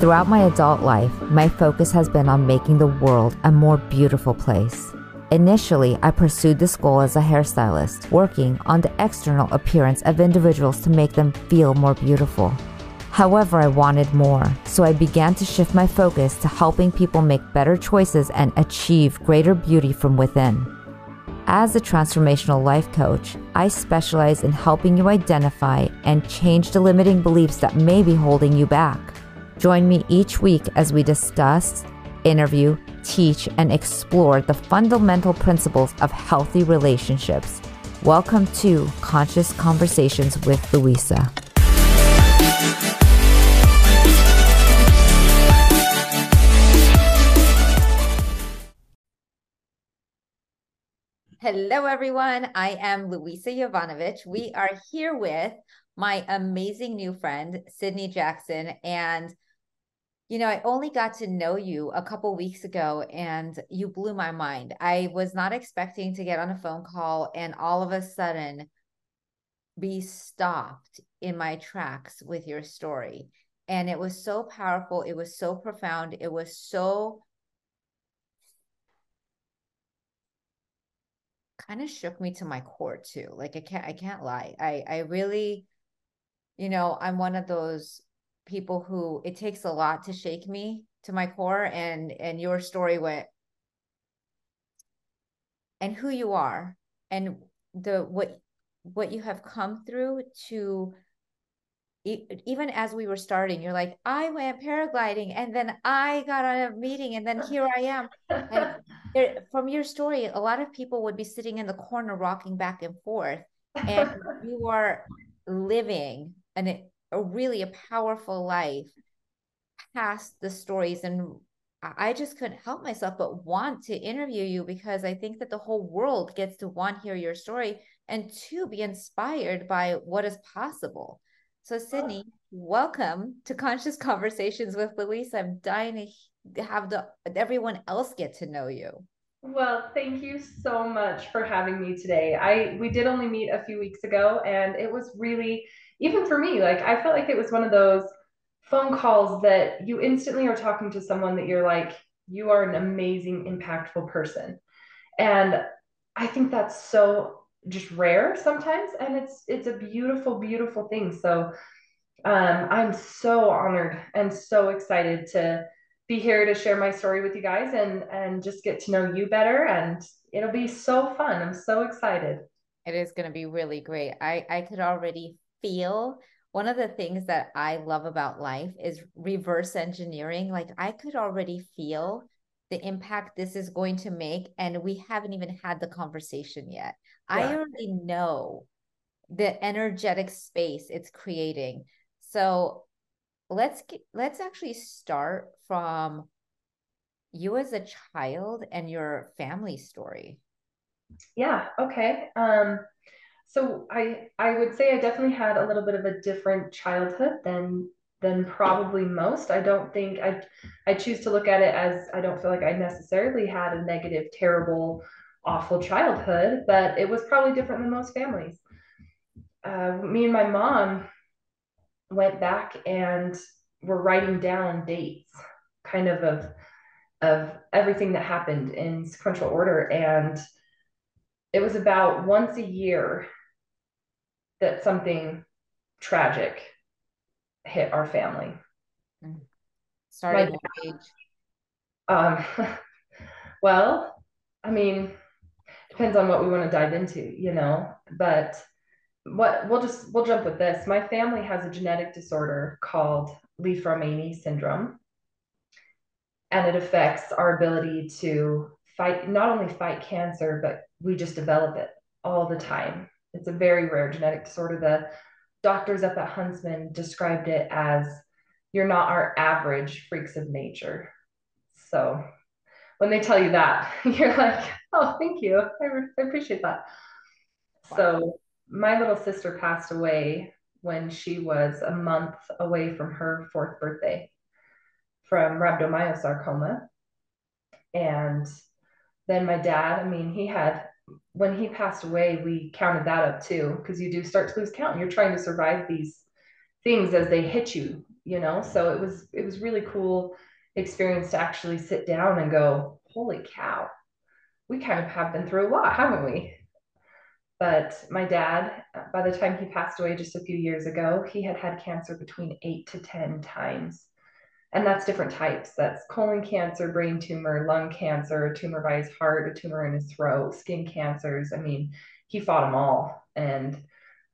Throughout my adult life, my focus has been on making the world a more beautiful place. Initially, I pursued this goal as a hairstylist, working on the external appearance of individuals to make them feel more beautiful. However, I wanted more, so I began to shift my focus to helping people make better choices and achieve greater beauty from within. As a transformational life coach, I specialize in helping you identify and change the limiting beliefs that may be holding you back. Join me each week as we discuss, interview, teach, and explore the fundamental principles of healthy relationships. Welcome to Conscious Conversations with Louisa. Hello, everyone. I am Louisa Jovanovic. We are here with my amazing new friend, Sydney Jackson. And, you know, I only got to know you a couple weeks ago and you blew my mind. I was not expecting to get on a phone call and all of a sudden be stopped in my tracks with your story. And it was so powerful. It was so profound. It was so kind of shook me to my core too. Like I can't I can't lie. I I really you know, I'm one of those people who it takes a lot to shake me to my core and and your story went and who you are and the what what you have come through to even as we were starting, you're like, I went paragliding and then I got on a meeting and then here I am. And there, from your story, a lot of people would be sitting in the corner rocking back and forth. And you are living an, a really a powerful life past the stories. And I just couldn't help myself but want to interview you because I think that the whole world gets to one, hear your story and two, be inspired by what is possible. So, Sydney, welcome to Conscious Conversations with Louise. I'm dying to have the everyone else get to know you. Well, thank you so much for having me today. I we did only meet a few weeks ago and it was really even for me, like I felt like it was one of those phone calls that you instantly are talking to someone that you're like you are an amazing impactful person. And I think that's so just rare sometimes and it's it's a beautiful beautiful thing. So um, i'm so honored and so excited to be here to share my story with you guys and and just get to know you better and it'll be so fun. I'm so excited. It is going to be really great. I i could already feel one of the things that i love about life is reverse engineering. Like i could already feel the impact this is going to make and we haven't even had the conversation yet. Yeah. i already know the energetic space it's creating. So let's get, let's actually start from you as a child and your family story. Yeah okay um so i i would say i definitely had a little bit of a different childhood than than probably most. I don't think I I choose to look at it as I don't feel like I necessarily had a negative, terrible, awful childhood, but it was probably different than most families. Uh, me and my mom went back and were writing down dates, kind of of of everything that happened in sequential order, and it was about once a year that something tragic hit our family. Mm. Starting age. Um, well, I mean, depends on what we want to dive into, you know. But what we'll just we'll jump with this. My family has a genetic disorder called Li-Fraumeni syndrome, and it affects our ability to fight not only fight cancer, but we just develop it all the time. It's a very rare genetic disorder. The doctors up at Huntsman described it as you're not our average freaks of nature. So when they tell you that, you're like, oh, thank you. I, re- I appreciate that. Wow. So my little sister passed away when she was a month away from her fourth birthday from rhabdomyosarcoma. And then my dad, I mean, he had when he passed away, we counted that up too, because you do start to lose count. You're trying to survive these things as they hit you you know so it was it was really cool experience to actually sit down and go holy cow we kind of have been through a lot haven't we but my dad by the time he passed away just a few years ago he had had cancer between 8 to 10 times and that's different types that's colon cancer brain tumor lung cancer a tumor by his heart a tumor in his throat skin cancers i mean he fought them all and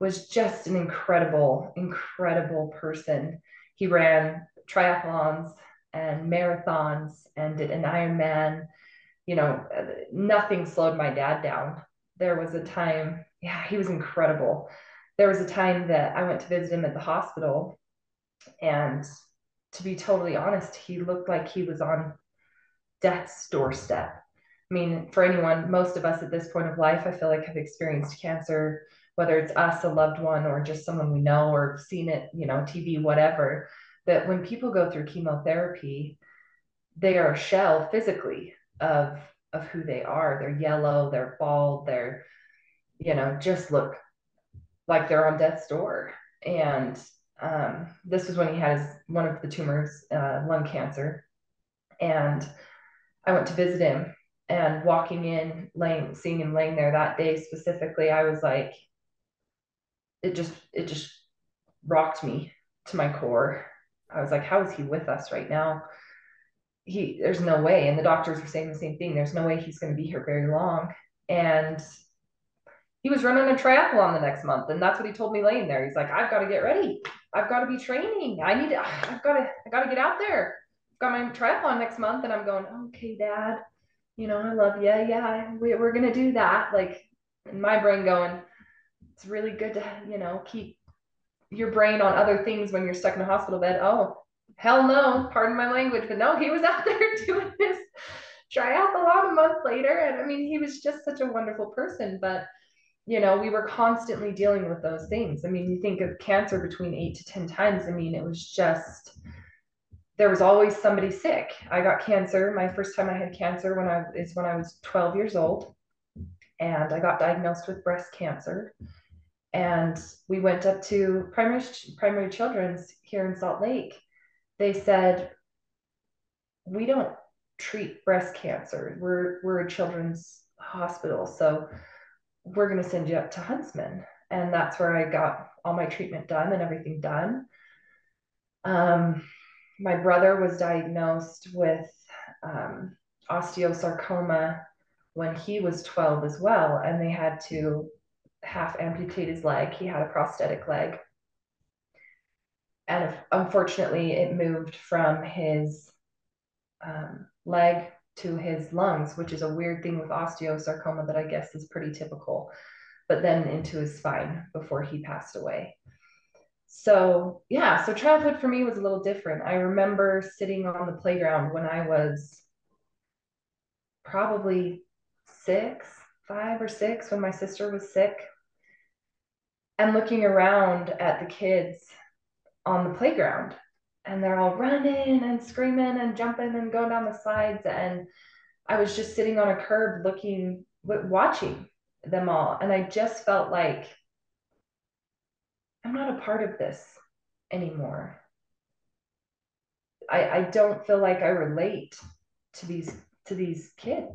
was just an incredible incredible person he ran triathlons and marathons and did an Ironman. You know, nothing slowed my dad down. There was a time, yeah, he was incredible. There was a time that I went to visit him at the hospital, and to be totally honest, he looked like he was on death's doorstep. I mean, for anyone, most of us at this point of life, I feel like have experienced cancer, whether it's us, a loved one, or just someone we know or seen it, you know, TV, whatever that when people go through chemotherapy, they are a shell physically of of who they are. They're yellow, they're bald, they're, you know, just look like they're on death's door. And um, this was when he had his, one of the tumors, uh, lung cancer. And I went to visit him and walking in, laying, seeing him laying there that day specifically, I was like, it just, it just rocked me to my core. I was like, how is he with us right now? He, there's no way. And the doctors were saying the same thing. There's no way he's going to be here very long. And he was running a triathlon the next month. And that's what he told me laying there. He's like, I've got to get ready. I've got to be training. I need to, I've got to, I got to get out there. I've got my triathlon next month. And I'm going, okay, dad, you know, I love you. Yeah, we, we're going to do that. Like in my brain going, it's really good to, you know, keep your brain on other things when you're stuck in a hospital bed. Oh, hell no, pardon my language, but no, he was out there doing this triathlon a month later. And I mean, he was just such a wonderful person. But, you know, we were constantly dealing with those things. I mean, you think of cancer between eight to 10 times. I mean, it was just, there was always somebody sick. I got cancer. My first time I had cancer when I is when I was 12 years old. And I got diagnosed with breast cancer and we went up to primary primary children's here in Salt Lake. They said, "We don't treat breast cancer. We're we're a children's hospital, so we're going to send you up to Huntsman." And that's where I got all my treatment done and everything done. Um, my brother was diagnosed with um, osteosarcoma when he was 12 as well, and they had to half amputate his leg. He had a prosthetic leg. And unfortunately, it moved from his um, leg to his lungs, which is a weird thing with osteosarcoma that I guess is pretty typical, but then into his spine before he passed away. So, yeah, so childhood for me was a little different. I remember sitting on the playground when I was probably six, five or six, when my sister was sick and looking around at the kids on the playground and they're all running and screaming and jumping and going down the slides and i was just sitting on a curb looking watching them all. And i just felt like i'm not a part of this anymore. I i don't feel like i relate to these to these kids.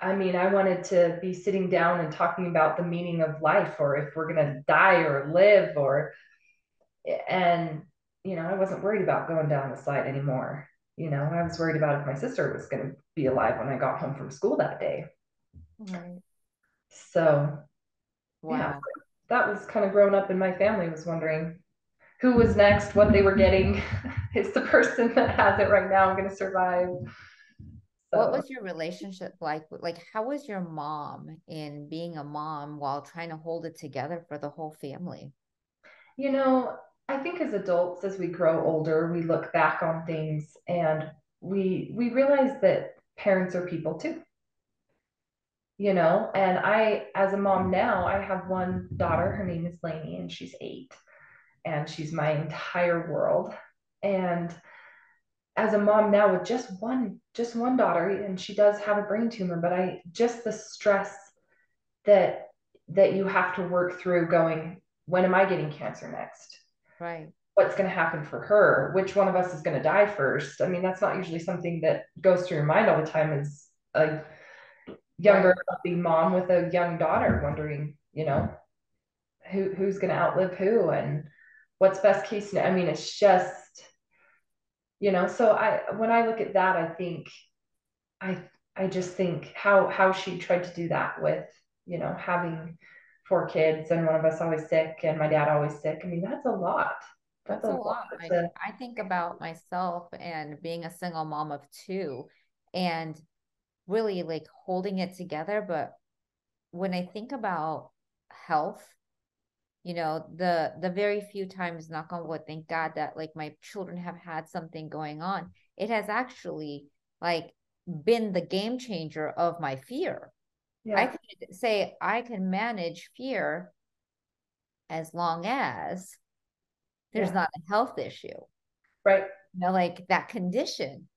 I mean, I wanted to be sitting down and talking about the meaning of life or if we're going to die or live or, and, you know, I wasn't worried about going down the slide anymore. You know, I was worried about if my sister was going to be alive when I got home from school that day. Right. So, wow. Yeah, that was kind of grown up in my family was wondering who was next, what they were getting. Is the person that has it right now going to survive? So, what was your relationship like? Like, how was your mom in being a mom while trying to hold it together for the whole family? You know, I think as adults, as we grow older, we look back on things and we we realize that parents are people too. You know, and I, as a mom now, I have one daughter. Her name is Lainey, and she's eight, and she's my entire world. And as a mom now with just one just one daughter and she does have a brain tumor but i just the stress that that you have to work through going when am i getting cancer next right what's going to happen for her which one of us is going to die first i mean that's not usually something that goes through your mind all the time as a younger right. mom with a young daughter wondering you know who who's going to outlive who and what's best case i mean it's just you know so i when i look at that i think i i just think how how she tried to do that with you know having four kids and one of us always sick and my dad always sick. I mean that's a lot. That's, that's a, lot, lot. To... I, I think about myself and being a single mom of two and really like holding it together. But when i think about health you know the the very few times knock on wood thank god that like my children have had something going on it has actually like been the game changer of my fear yeah. i could say i can manage fear as long as there's yeah. not a health issue right you know like that condition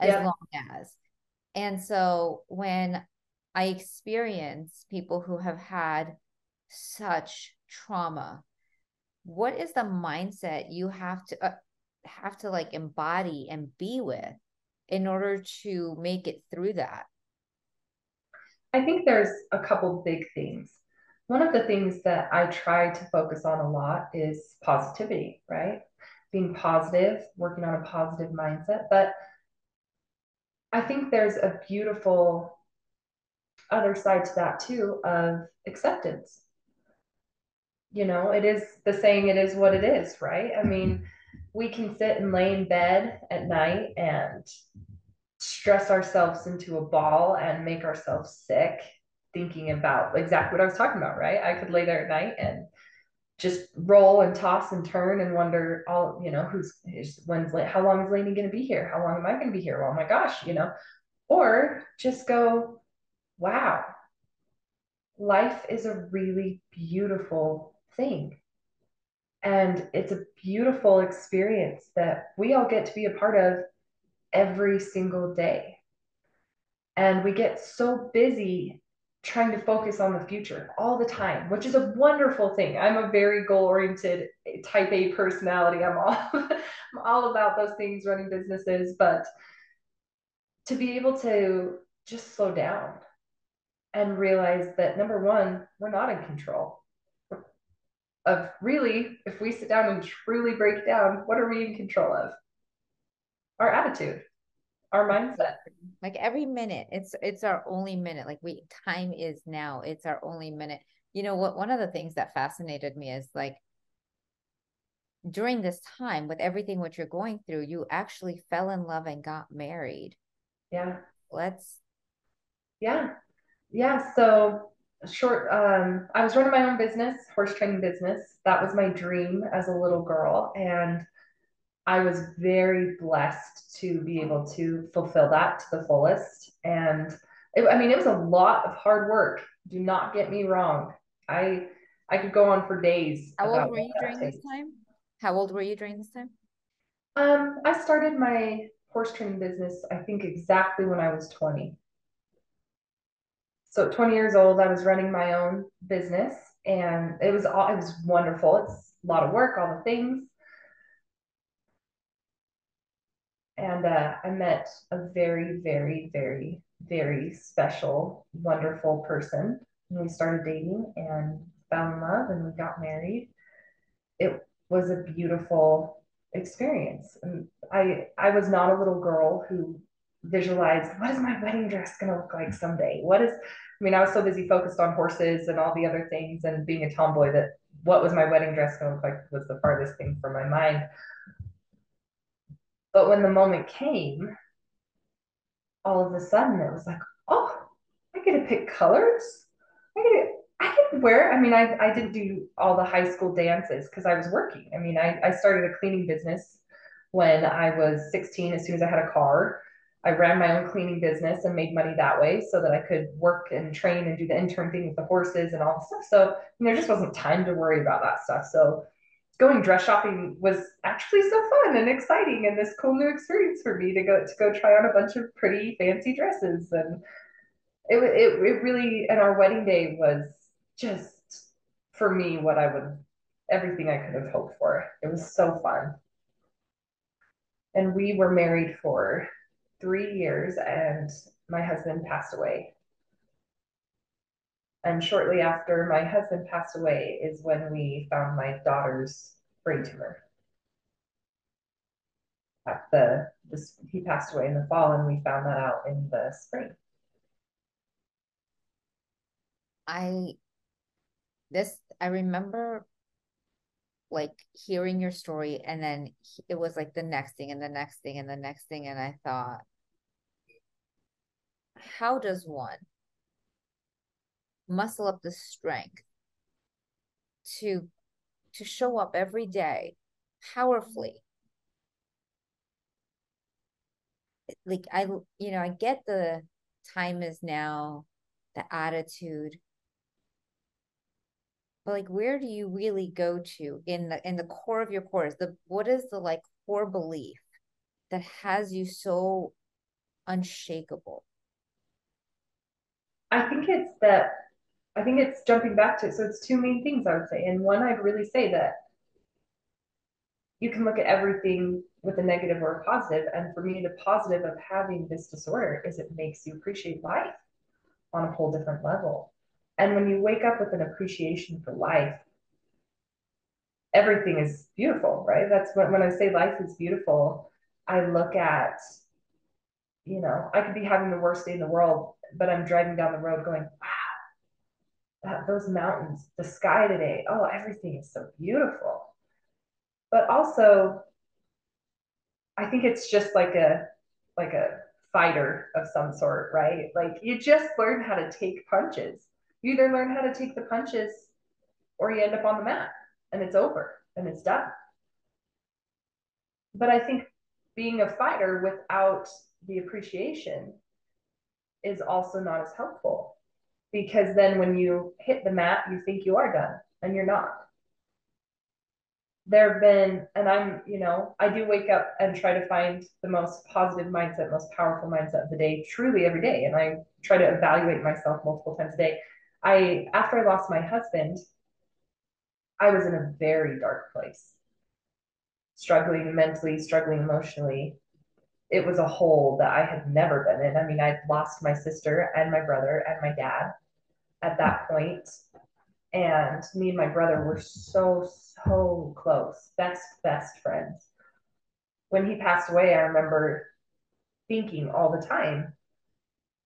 as yeah. long as and so when i experience people who have had such trauma what is the mindset you have to uh, have to like embody and be with in order to make it through that i think there's a couple big things. One of the things that i try to focus on a lot is positivity right? Being positive working on a positive mindset but i think there's a beautiful other side to that too of acceptance. You know, it is the saying, it is what it is, right? I mean, we can sit and lay in bed at night and stress ourselves into a ball and make ourselves sick thinking about exactly what I was talking about, right? I could lay there at night and just roll and toss and turn and wonder all, you know, who's, who's when's, how long is Lainey going to be here? How long am I going to be here? Oh my gosh, you know, or just go, wow, life is a really beautiful thing. And it's a beautiful experience that we all get to be a part of every single day. And we get so busy trying to focus on the future all the time, which is a wonderful thing. I'm a very goal oriented eh, type A personality. I'm all, I'm all about those things, running businesses, but to be able to just slow down and realize that number one, we're not in control of really, if we sit down and truly break down, what are we in control of? Our attitude, our mindset. Like every minute, it's it's our only minute. Like we time is now. It's our only minute. You know what? One of the things that fascinated me is like during this time with everything what you're going through, you actually fell in love and got married. Yeah. Let's. Yeah. Yeah. So short um, i was running my own business horse training business that was my dream as a little girl and i was very blessed to be able to fulfill that to the fullest and it, i mean it was a lot of hard work do not get me wrong i i could go on for days how old were you during takes. this time how old were you during this time um i started my horse training business i think exactly when i was 20 so 20 years old, I was running my own business and it was all, it was wonderful. It's a lot of work, all the things. And uh, I met a very, very, very, very special, wonderful person. And we started dating and fell in love and we got married. It was a beautiful experience. And I I was not a little girl who visualized what is my wedding dress going to look like someday? What is, I mean, I was so busy focused on horses and all the other things and being a tomboy that what was my wedding dress going to look like was the farthest thing from my mind. But when the moment came, all of a sudden it was like, oh, I get to pick colors. I get to, I to wear. I mean, I, I didn't do all the high school dances because I was working. I mean, I, I started a cleaning business when I was 16 as soon as I had a car. I ran my own cleaning business and made money that way so that I could work and train and do the intern thing with the horses and all the stuff. So, you know, there just wasn't time to worry about that stuff. So going dress shopping was actually so fun and exciting and this cool new experience for me to go to go try on a bunch of pretty fancy dresses and it it, it really and our wedding day was just for me what I would everything I could have hoped for. It was so fun. And we were married for three years, and my husband passed away. And shortly after my husband passed away is when we found my daughter's brain tumor. At the this he passed away in the fall, and we found that out in the spring. I this I remember like hearing your story and then it was like the next thing and the next thing and the next thing and I thought how does one muscle up the strength to to show up every day powerfully. Like I you know I get the time is now the attitude. But like where do you really go to in the in the core of your core? Is the what is the like core belief that has you so unshakable? I think it's that i think it's jumping back to so it's two main things i would say. And one i'd really say that you can look at everything with a negative or a positive. And for me the positive of having this disorder is it makes you appreciate life on a whole different level. And when you wake up with an appreciation for life, everything is beautiful, right? That's when, when I say life is beautiful, I look at, you know, I could be having the worst day in the world, but I'm driving down the road going, wow, that, those mountains, the sky today, oh, everything is so beautiful. But also, I think it's just like a like a fighter of some sort, right? Like you just learn how to take punches you either learn how to take the punches or you end up on the mat and it's over and it's done. But I think being a fighter without the appreciation is also not as helpful because then when you hit the mat, you think you are done and you're not. There have been, and I'm, you know, I do wake up and try to find the most positive mindset, most powerful mindset of the day, truly every day. And I try to evaluate myself multiple times a day. I after I lost my husband, I was in a very dark place. Struggling mentally, struggling emotionally. It was a hole that I had never been in. I mean, I'd lost my sister and my brother and my dad at that point. And me and my brother were so, so close, best, best friends. When he passed away, I remember thinking all the time,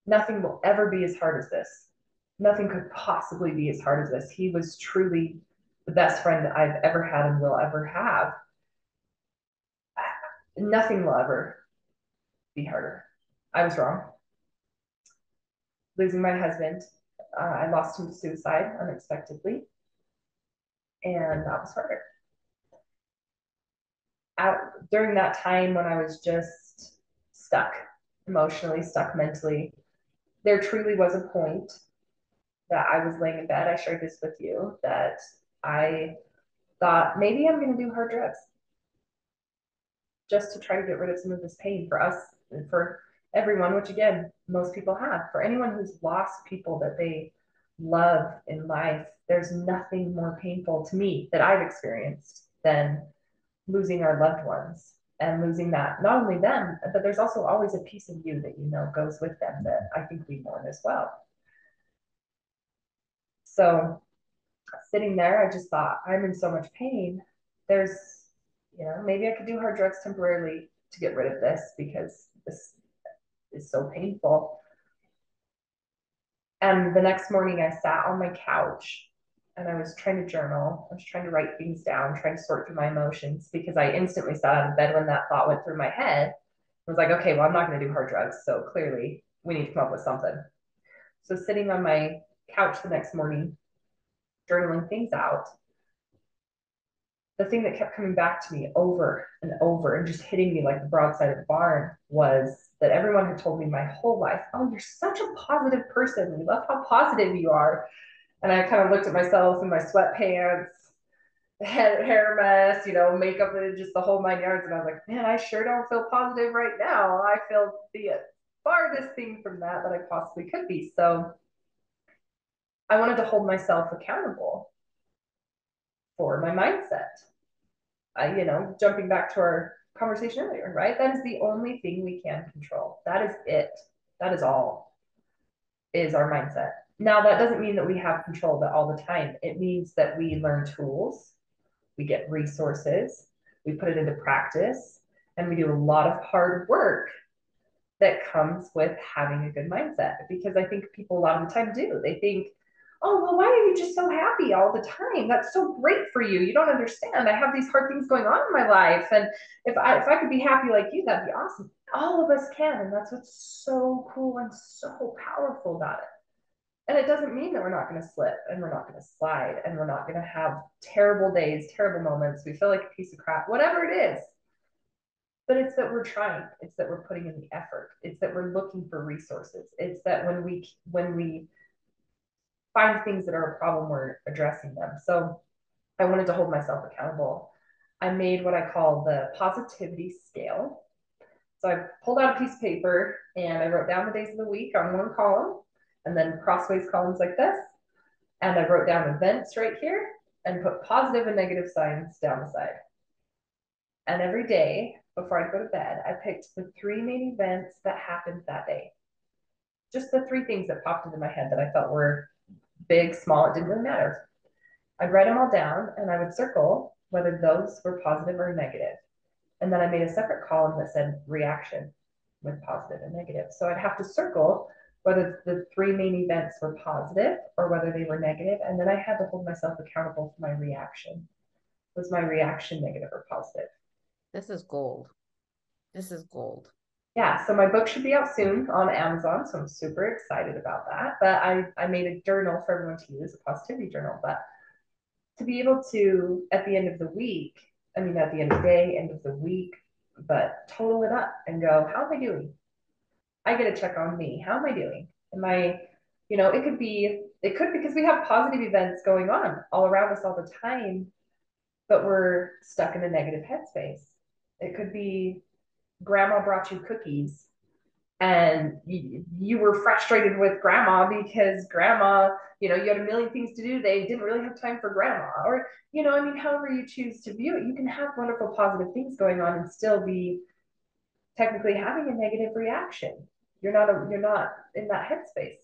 nothing will ever be as hard as this nothing could possibly be as hard as this. He was truly the best friend I've ever had and will ever have. Nothing will ever be harder. I was wrong. Losing my husband, uh, I lost him to suicide unexpectedly, and that was harder. At, during that time when I was just stuck emotionally, stuck mentally, there truly was a point that I was laying in bed, I shared this with you, that I thought maybe I'm going to do hard drugs just to try to get rid of some of this pain for us for everyone, which again, most people have. For anyone who's lost people that they love in life, there's nothing more painful to me that I've experienced than losing our loved ones and losing that, not only them, but there's also always a piece of you that you know goes with them that I think we mourn as well. So sitting there, I just thought, I'm in so much pain. There's, you know, maybe I could do hard drugs temporarily to get rid of this because this is so painful. And the next morning, I sat on my couch and I was trying to journal. I was trying to write things down, trying to sort through my emotions because I instantly sat out of bed when that thought went through my head. I was like, okay, well, I'm not going to do hard drugs. So clearly, we need to come up with something. So, sitting on my couch the next morning, journaling things out, the thing that kept coming back to me over and over and just hitting me like the broadside of the barn was that everyone had told me my whole life, Oh, you're such a positive person. We love how positive you are. And I kind of looked at myself in my sweatpants, hair, hair mess, you know, makeup, just the whole nine yards. And I was like, man, I sure don't feel positive right now. I feel the farthest thing from that that I possibly could be. So I wanted to hold myself accountable for my mindset. Uh, you know, jumping back to our conversation earlier, right? That is the only thing we can control. That is it. That is all. Is our mindset. Now, that doesn't mean that we have control of it all the time. It means that we learn tools, we get resources, we put it into practice, and we do a lot of hard work that comes with having a good mindset. Because I think people a lot of the time do. They think, oh, well, why are you just so happy all the time? That's so great for you. You don't understand. I have these hard things going on in my life. And if I if I could be happy like you, that'd be awesome. All of us can. And that's what's so cool and so powerful about it. And it doesn't mean that we're not going to slip and we're not going to slide and we're not going to have terrible days, terrible moments. We feel like a piece of crap, whatever it is. But it's that we're trying. It's that we're putting in the effort. It's that we're looking for resources. It's that when we when we find things that are a problem, we're addressing them. So I wanted to hold myself accountable. I made what I call the positivity scale. So I pulled out a piece of paper and I wrote down the days of the week on one column and then crossways columns like this. And I wrote down events right here and put positive and negative signs down the side. And every day before I'd go to bed, I picked the three main events that happened that day. Just the three things that popped into my head that I felt were big, small, it didn't really matter. I'd write them all down and I would circle whether those were positive or negative. And then I made a separate column that said reaction with positive and negative. So I'd have to circle whether the three main events were positive or whether they were negative, and then I had to hold myself accountable for my reaction. Was my reaction negative or positive? This is gold. This is gold. Yeah, so my book should be out soon on Amazon, so I'm super excited about that. But I, I made a journal for everyone to use, a positivity journal. But to be able to, at the end of the week, I mean, at the end of the day, end of the week, but total it up and go, how am I doing? I get a check on me. How am I doing? Am I, you know, it could be, it could because we have positive events going on all around us all the time, but we're stuck in a negative headspace. It could be grandma brought you cookies and you, were frustrated with grandma because grandma, you know, you had a million things to do. They didn't really have time for grandma. Or, you know, I mean, however you choose to view it, you can have wonderful positive things going on and still be technically having a negative reaction you're not a, you're not in that headspace.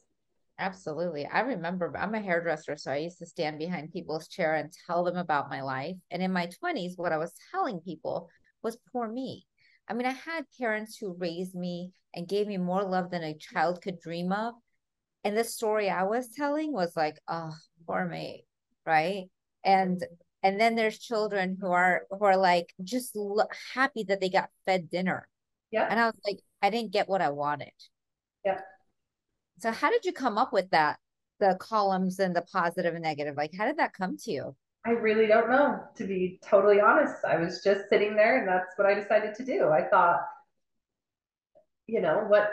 Absolutely. I remember I'm a hairdresser, so I used to stand behind people's chair and tell them about my life. And in my 20s, what I was telling people was poor me. I mean, I had parents who raised me and gave me more love than a child could dream of. And the story I was telling was like, oh, poor me, right? And and then there's children who are who are like just lo- happy that they got fed dinner. Yeah. And I was like, I didn't get what I wanted. Yeah. So how did you come up with that? The columns and the positive and negative. Like how did that come to you? I really don't know, to be totally honest. I was just sitting there and that's what I decided to do. I thought, you know, what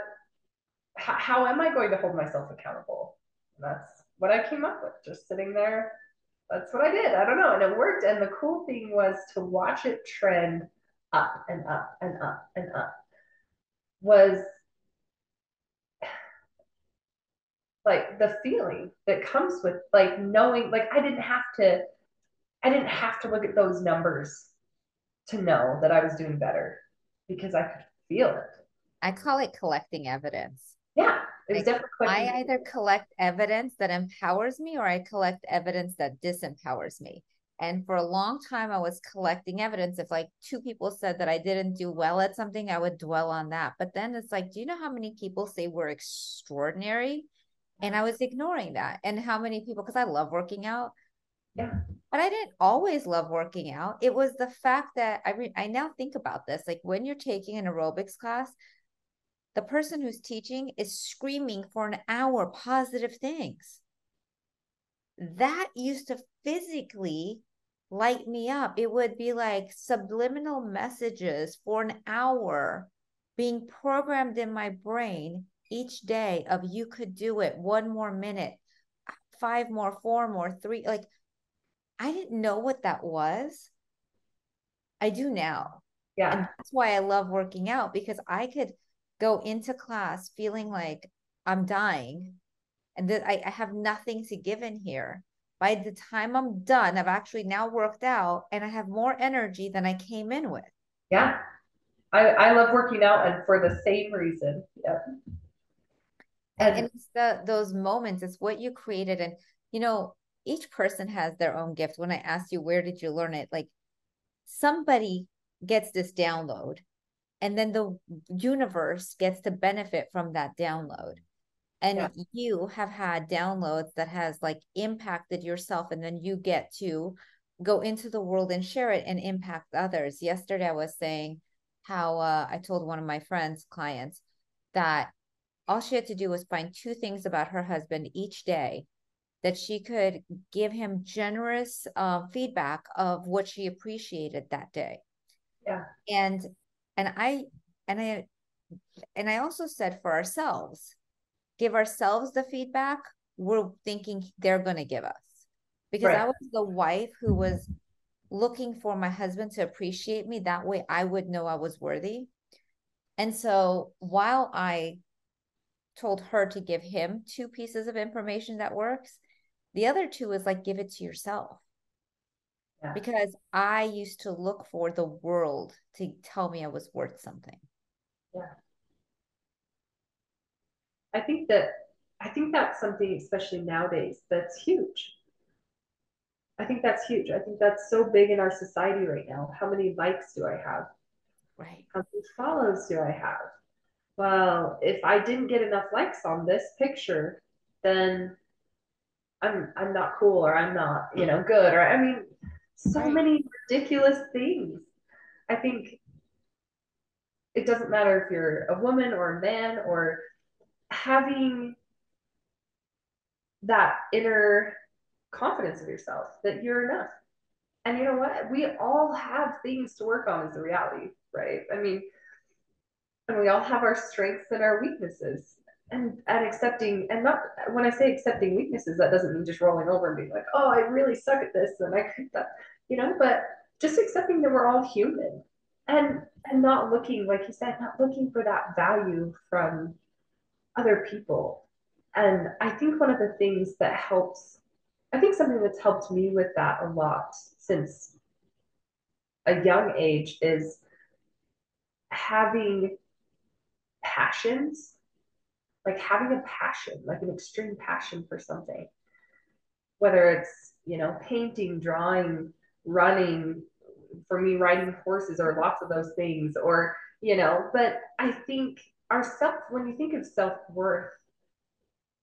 how, how am I going to hold myself accountable? And that's what I came up with, just sitting there. That's what I did. I don't know. And it worked. And the cool thing was to watch it trend up and up and up and up was like the feeling that comes with like knowing like I didn't have to I didn't have to look at those numbers to know that I was doing better because I could feel it. I call it collecting evidence. Yeah. Like, I either collect evidence that empowers me or I collect evidence that disempowers me. And for a long time, I was collecting evidence. If like two people said that I didn't do well at something, I would dwell on that. But then it's like, do you know how many people say we're extraordinary? And I was ignoring that. And how many people, because I love working out. Yeah. But I didn't always love working out. It was the fact that I re- I now think about this. Like when you're taking an aerobics class, the person who's teaching is screaming for an hour positive things that used to physically light me up. It would be like subliminal messages for an hour being programmed in my brain each day of you could do it one more minute five more four more three like i didn't know what that was i do now yeah and that's why i love working out because i could go into class feeling like i'm dying and that I, I have nothing to give in here. by the time I'm done, I've actually now worked out and I have more energy than I came in with. Yeah. I, I love working out and for the same reason. Yep. And, and it's the those moments, it's what you created. And you know, each person has their own gift. When I asked you where did you learn it, like somebody gets this download and then the universe gets to benefit from that download and yeah. you have had downloads that has like impacted yourself and then you get to go into the world and share it and impact others yesterday i was saying how uh, i told one of my friends clients that all she had to do was find two things about her husband each day that she could give him generous uh, feedback of what she appreciated that day. Yeah. And and i and i and i also said for ourselves give ourselves the feedback we're thinking they're going to give us. Because right. i was the wife who was looking for my husband to appreciate me that way i would know i was worthy. And so while i told her to give him two pieces of information that works the other two is like give it to yourself yeah. because i used to look for the world to tell me i was worth something yeah I think that I think that's something, especially nowadays, that's huge. I think that's huge. I think that's so big in our society right now. How many likes do I have? Right. How many follows do I have? Well, if I didn't get enough likes on this picture, then I'm I'm not cool or I'm not, you know, good or I mean so right. many ridiculous things. I think it doesn't matter if you're a woman or a man or having that inner confidence of yourself that you're enough. And you know what? We all have things to work on, is the reality, right? I mean, and we all have our strengths and our weaknesses. And and accepting and not when I say accepting weaknesses, that doesn't mean just rolling over and being like, oh, I really suck at this and I that, you know, but just accepting that we're all human and and not looking, like you said, not looking for that value from other people. And I think one of the things that helps, I think something that's helped me with that a lot since a young age is having passions, like having a passion, like an extreme passion for something. Whether it's, you know, painting, drawing, running, for me, riding horses, or lots of those things, or, you know, but I think our self when you think of self-worth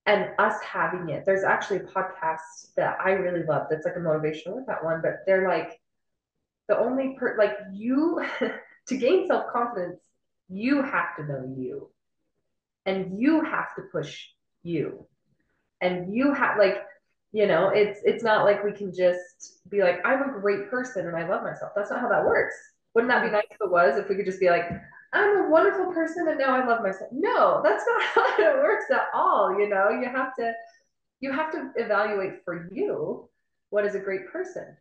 and us having it there's actually a podcast that i really love that's like a motivational one but they're like the only per like you to gain self-confidence you have to know you and you have to push you and you have like you know it's it's not like we can just be like i'm a great person and i love myself that's not how that works wouldn't that be nice if it was if we could just be like I'm a wonderful person and now I love myself. No, that's not how it works at all. You know, you have to you have to evaluate for you what is a great person.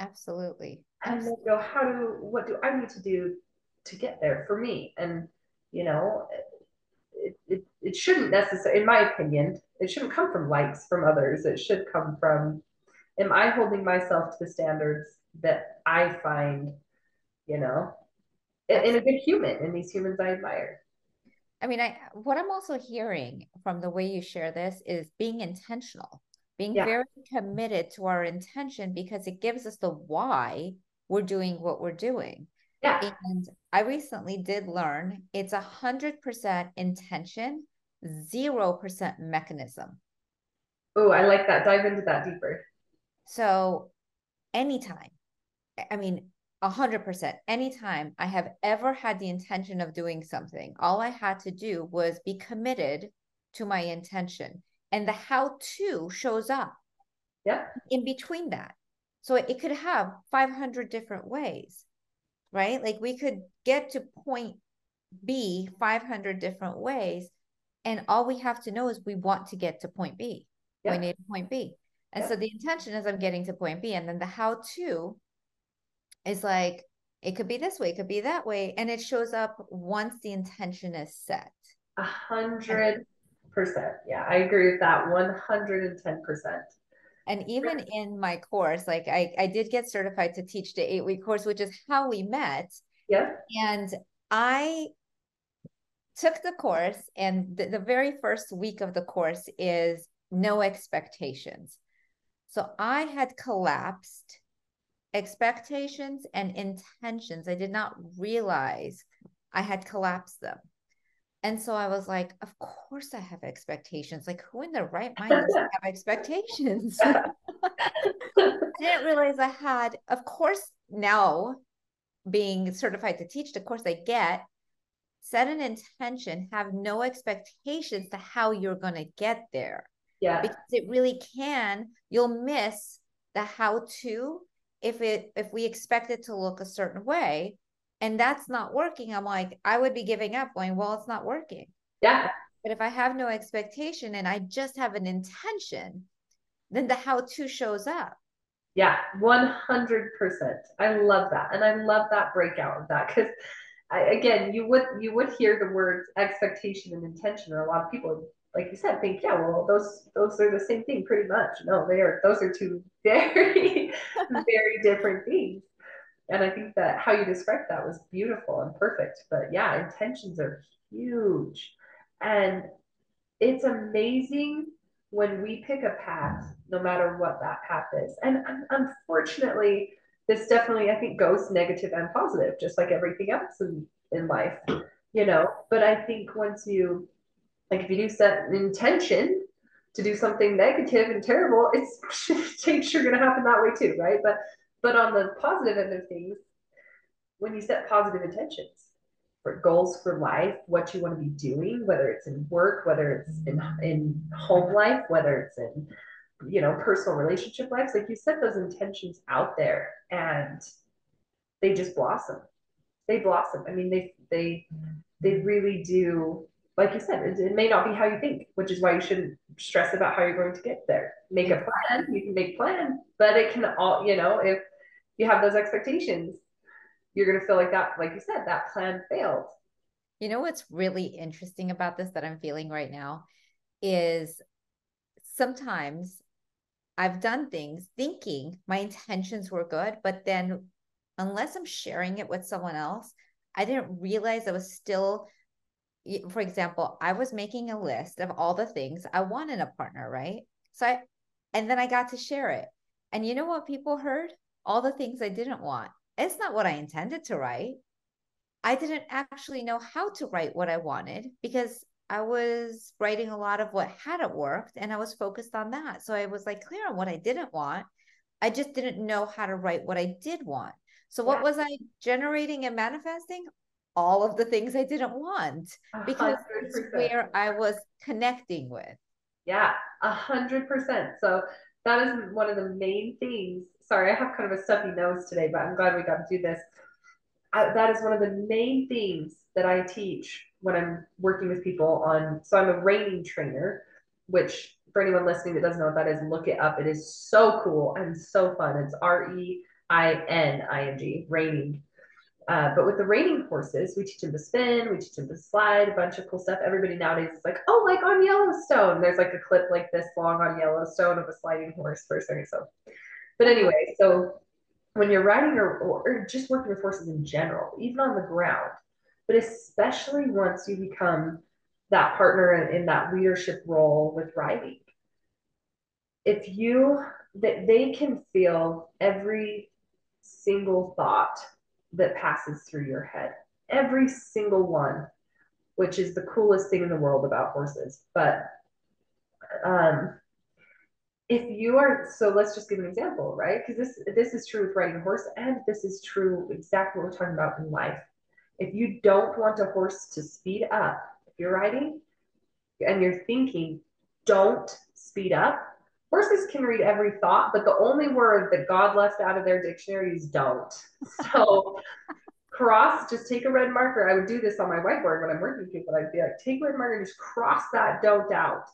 Absolutely. And then go, how do what do I need to do to get there for me? And you know, it, it, it shouldn't necessarily, in my opinion, it shouldn't come from likes from others. It should come from, am I holding myself to the standards that I find, you know, in a good human in these humans I admire. I mean, I what I'm also hearing from the way you share this is being intentional, being yeah. very committed to our intention because it gives us the why we're doing what we're doing. Yeah. And I recently did learn it's a hundred percent intention, zero percent mechanism. Oh, I like that. Dive into that deeper. So anytime, I mean, a hundred percent. Anytime I have ever had the intention of doing something, all I had to do was be committed to my intention. And the how to shows up yeah. in between that. So it could have 500 different ways, right? Like we could get to point B 500 different ways. And all we have to know is we want to get to point B, yeah. point A to point B. And yeah. so the intention is I'm getting to point B. And then the how to is like it could be this way, it could be that way, and it shows up once the intention is set. A hundred percent. Yeah, I agree with that. One hundred and ten percent. and even in my course like i i did get certified to teach the eight week course which is how we met. Yeah. And i took the course and the, the very first week of the course is no expectations. So i had collapsed expectations and intentions. I did not realize i had collapsed them and so I was like, of course I have expectations. Like, who in their right mind doesn't have expectations? I didn't realize I had, of course, now being certified to teach the course I get, set an intention, have no expectations to how you're going to get there. Yeah. Because it really can, you'll miss the how to if it if we expect it to look a certain way and that's not working, I'm like, I would be giving up, going, well, it's not working. Yeah. But if I have no expectation and I just have an intention, then the how to shows up. Yeah, 100%. I love that. And I love that breakout of that because again, you would you would hear the words expectation and intention, or a lot of people, like you said, think, yeah, well, those those are the same thing pretty much. No, they are those are two very, very different things and I think that how you described that was beautiful and perfect. But yeah, intentions are huge. And it's amazing when we pick a path, no matter what that path is. And unfortunately, this definitely, I think, goes negative and positive, just like everything else in, in life, you know. But I think once you, like, if you do set an intention to do something negative and terrible, it's change sure going to happen that way too, right? But but on the positive end of things, when you set positive intentions for goals for life, what you want to be doing, whether it's in work, whether it's in in home life, whether it's in you know personal relationship lives, like you set those intentions out there and they just blossom. They blossom. I mean, they they they really do like you said, it, it, may not be how you think, which is why you shouldn't stress about how you're going to get there. Make a plan. You can make plan, but it can all, you know, if you have those expectations, you're going to feel like that, like you said, that plan failed. You know what's really interesting about this that I'm feeling right now is sometimes I've done things thinking my intentions were good, but then unless I'm sharing it with someone else, I didn't realize I was still, for example, I was making a list of all the things I want in a partner, right? So I, and then I got to share it. And you know what people heard? All the things I didn't want. It's not what I intended to write. I didn't actually know how to write what I wanted because I was writing a lot of what hadn't worked and I was focused on that. So I was like clear on what I didn't want. I just didn't know how to write what I did want. So what yeah. was I generating and manifesting? All of the things I didn't want because it's where I was connecting with. Yeah, a hundred percent. So that is one of the main things sorry, I have kind of a stuffy nose today, but I'm glad we got to do this. I, that is one of the main things that I teach when I'm working with people on. So I'm a reining trainer, which for anyone listening that doesn't know what that is, look it up. It is so cool and so fun. It's R E I N I N G, reining. Uh, but with the reining horses, we teach them to spin, we teach them to slide, a bunch of cool stuff. Everybody nowadays is like, oh, like on Yellowstone. There's like a clip like this long on Yellowstone of a sliding horse for a second. So but anyway, so when you're riding or, or just working with horses in general, even on the ground, but especially once you become that partner in, in that leadership role with riding, if you that they can feel every single thought that passes through your head, every single one, which is the coolest thing in the world about horses. But um, if you are so let's just give an example right? Because this this is true with riding a horse and this is true exactly what we're talking about in life. If you don't want a horse to speed up if you're riding and you're thinking don't speed up horses can read every thought but the only word that god left out of their dictionary is don't. So cross just take a red marker. I would do this on my whiteboard when i'm working with people. I'd be like take a red marker and just cross that don't out.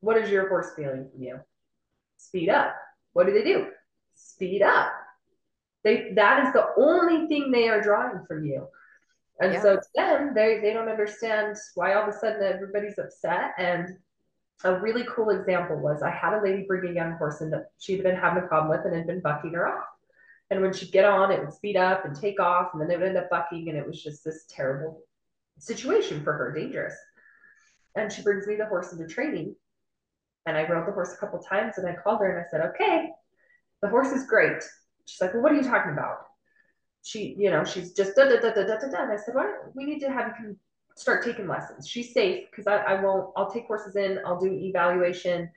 What is your horse feeling from you speed up. What do they do? Speed up. They that is the only thing they are drawing from you. And yeah. so to them, they they don't understand why all of a sudden everybody's upset and a really cool example was I had a lady bring a young horse that she'd been having a problem with and had been bucking her off. And when she'd get on, it would speed up and take off, and then it would end up bucking, and it was just this terrible situation for her, dangerous. And she brings me the horse into training. And I rode the horse a couple times and I called her and I said, okay, the horse is great. She's like, well, what are you talking about? She, you know, she's just da da da da da da. And I said, don't we need to have you start taking lessons. She's safe because I, I won't, I'll take horses in, I'll do evaluation.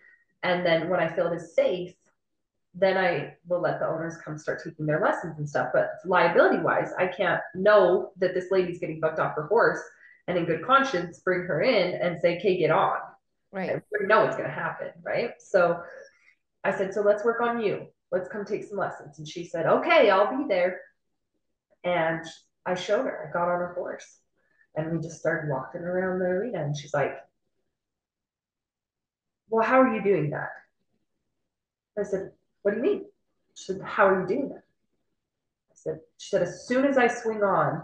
And then when I feel it is safe, then I will let the owners come start taking their lessons and stuff. But liability wise, I can't know that this lady's getting bucked off her horse and in good conscience bring her in and say, okay, get on. Right. I know it's going to happen. Right. So I said, so let's work on you. Let's come take some lessons. And she said, okay, I'll be there. And I showed her, I got on her horse and we just started walking around the arena. And she's like, well, how are you doing that? I said, what do you mean? She said, how are you doing that? I said, she said, as soon as I swing on,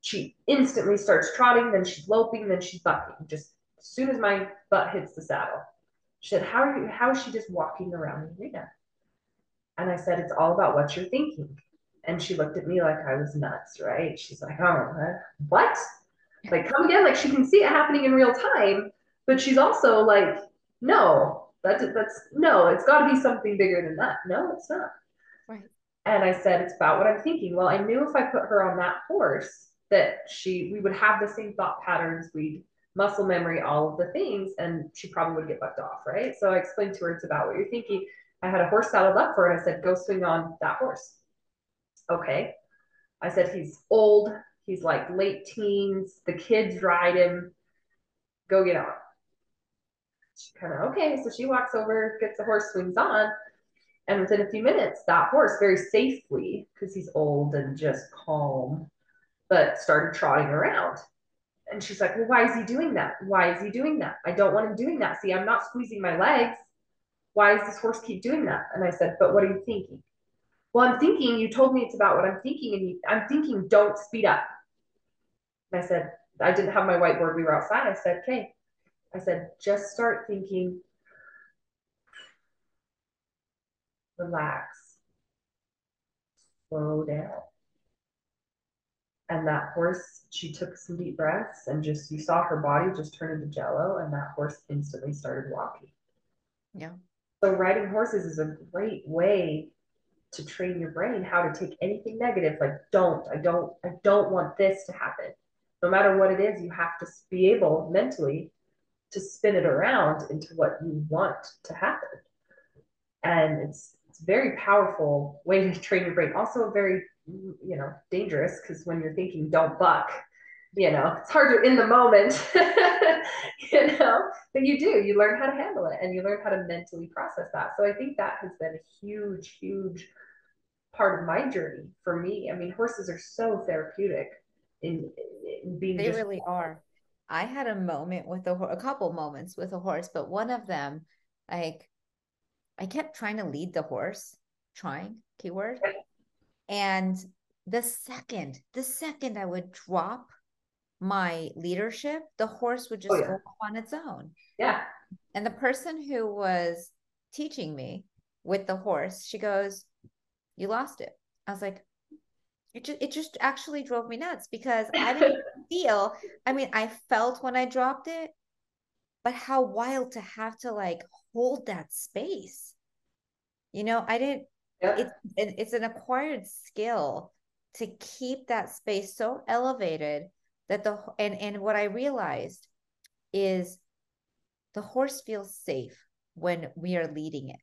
she instantly starts trotting, then she's loping, then she's bucking. Just soon as my butt hits the saddle. She said, How are you how is she just walking around the arena? And I said, It's all about what you're thinking. And she looked at me like I was nuts, right? She's like, Oh, what? Like, come again? Like, she can see it happening in real time, but she's also like, No, that's, that's no, it's got to be something bigger than that. No, it's not. Right. And I said, It's about what I'm thinking. Well, I knew if I put her on that horse, that she we would have the same thought patterns we'd muscle memory all of the things and she probably would get bucked off right? So i explained to her it's about what you're thinking. I had a horse saddled up for her and i said go swing on that horse. Okay. I said he's old. He's like late teens. The kids ride him. Go get on. She kind of okay so she walks over gets the horse swings on and within a few minutes that horse very safely because he's old and just calm but started trotting around. And she's like, Well, why is he doing that? Why is he doing that? I don't want him doing that. See, I'm not squeezing my legs. Why does this horse keep doing that? And I said, But what are you thinking? Well, I'm thinking, you told me it's about what I'm thinking, and you, I'm thinking, don't speed up. And I said, I didn't have my whiteboard. We were outside. I said, Okay. I said, just start thinking, relax, slow down and that horse she took some deep breaths and just you saw her body just turn into jello and that horse instantly started walking. Yeah. So riding horses is a great way to train your brain how to take anything negative like don't i don't i don't want this to happen. No matter what it is you have to be able mentally to spin it around into what you want to happen. And it's it's a very powerful way to train your brain. Also a very you know, dangerous because when you're thinking don't buck, you know, it's hard to in the moment, you know, but you do, you learn how to handle it and you learn how to mentally process that. So I think that has been a huge, huge part of my journey for me. I mean, horses are so therapeutic in, in being. They just- really are. I had a moment with a, a couple moments with a horse, but one of them, like, I kept trying to lead the horse, trying keyword, and the second, the second I would drop my leadership, the horse would just oh, yeah. go on its own. Yeah. And the person who was teaching me with the horse, she goes, You lost it. I was like, it just, it just actually drove me nuts because I didn't feel, I mean, I felt when I dropped it, but how wild to have to like hold that space. You know, I didn't, it's it's an acquired skill to keep that space so elevated that the and and what I realized is the horse feels safe when we are leading it.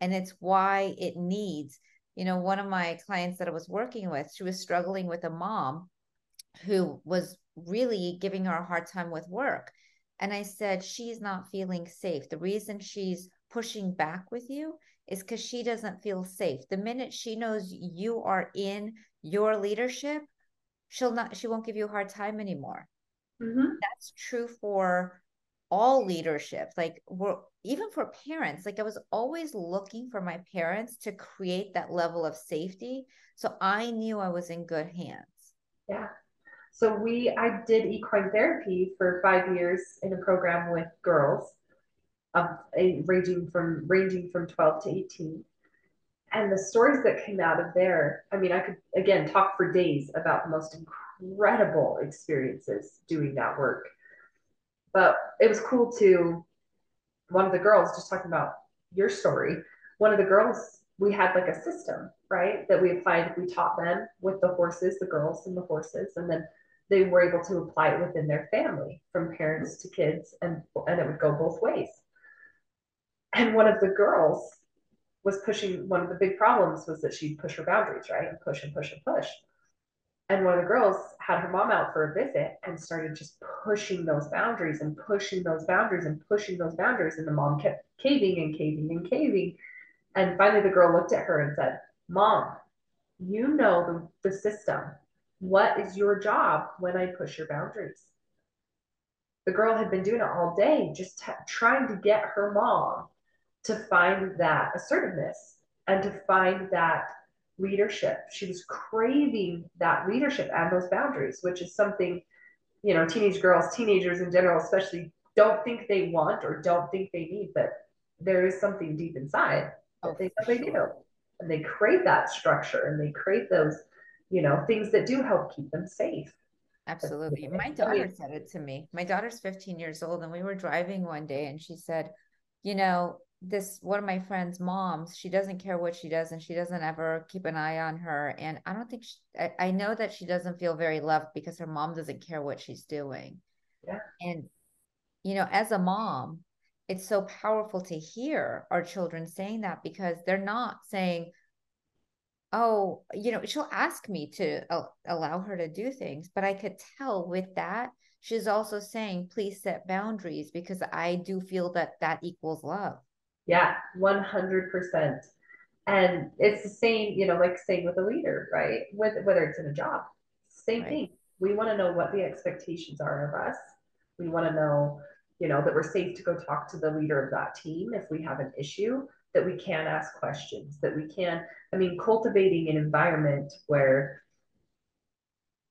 And it's why it needs, you know, one of my clients that I was working with, she was struggling with a mom who was really giving her a hard time with work. And I said, she's not feeling safe. The reason she's pushing back with you is because she doesn't feel safe. The minute she knows you are in your leadership, she'll not, she won't give you a hard time anymore. Mm-hmm. That's true for all leadership. Like we're even for parents. Like I was always looking for my parents to create that level of safety. So I knew I was in good hands. Yeah. So we I did equine therapy for five years in a program with girls of a ranging from ranging from 12 to 18 and the stories that came out of there i mean i could again talk for days about the most incredible experiences doing that work. But it was cool to one of the girls just talking about your story one of the girls we had like a system right that we applied we taught them with the horses the girls and the horses and then they were able to apply it within their family from parents to kids and and it would go both ways and one of the girls was pushing one of the big problems was that she'd push her boundaries right? And push and push and push. And one of the girls had her mom out for a visit and started just pushing those boundaries and pushing those boundaries and pushing those boundaries. And the mom kept caving and caving and caving. And finally the girl looked at her and said mom you know the, the system. What is your job when i push your boundaries? The girl had been doing it all day just t- trying to get her mom to find that assertiveness and to find that leadership. She was craving that leadership and those boundaries, which is something, you know, teenage girls, teenagers in general, especially, don't think they want or don't think they need, but there is something deep inside that oh, they know they do. And they crave that structure and they crave those, you know, things that do help keep them safe. Absolutely. My daughter said it to me. My daughter's 15 years old, and we were driving one day, and she said, You know, this one of my friends moms she doesn't care what she does and she doesn't ever keep an eye on her. And i don't think she, I, I know that she doesn't feel very loved because her mom doesn't care what she's doing. Yeah. And you know as a mom it's so powerful to hear our children saying that because they're not saying oh you know she'll ask me to allow her to do things but i could tell with that she's also saying please set boundaries because i do feel that that equals love yeah, 100%. And it's the same, you know, like saying with a leader, right? With whether it's in a job, same right. thing. We want to know what the expectations are of us. We want to know, you know, that we're safe to go talk to the leader of that team if we have an issue, that we can ask questions, that we can, I mean, cultivating an environment where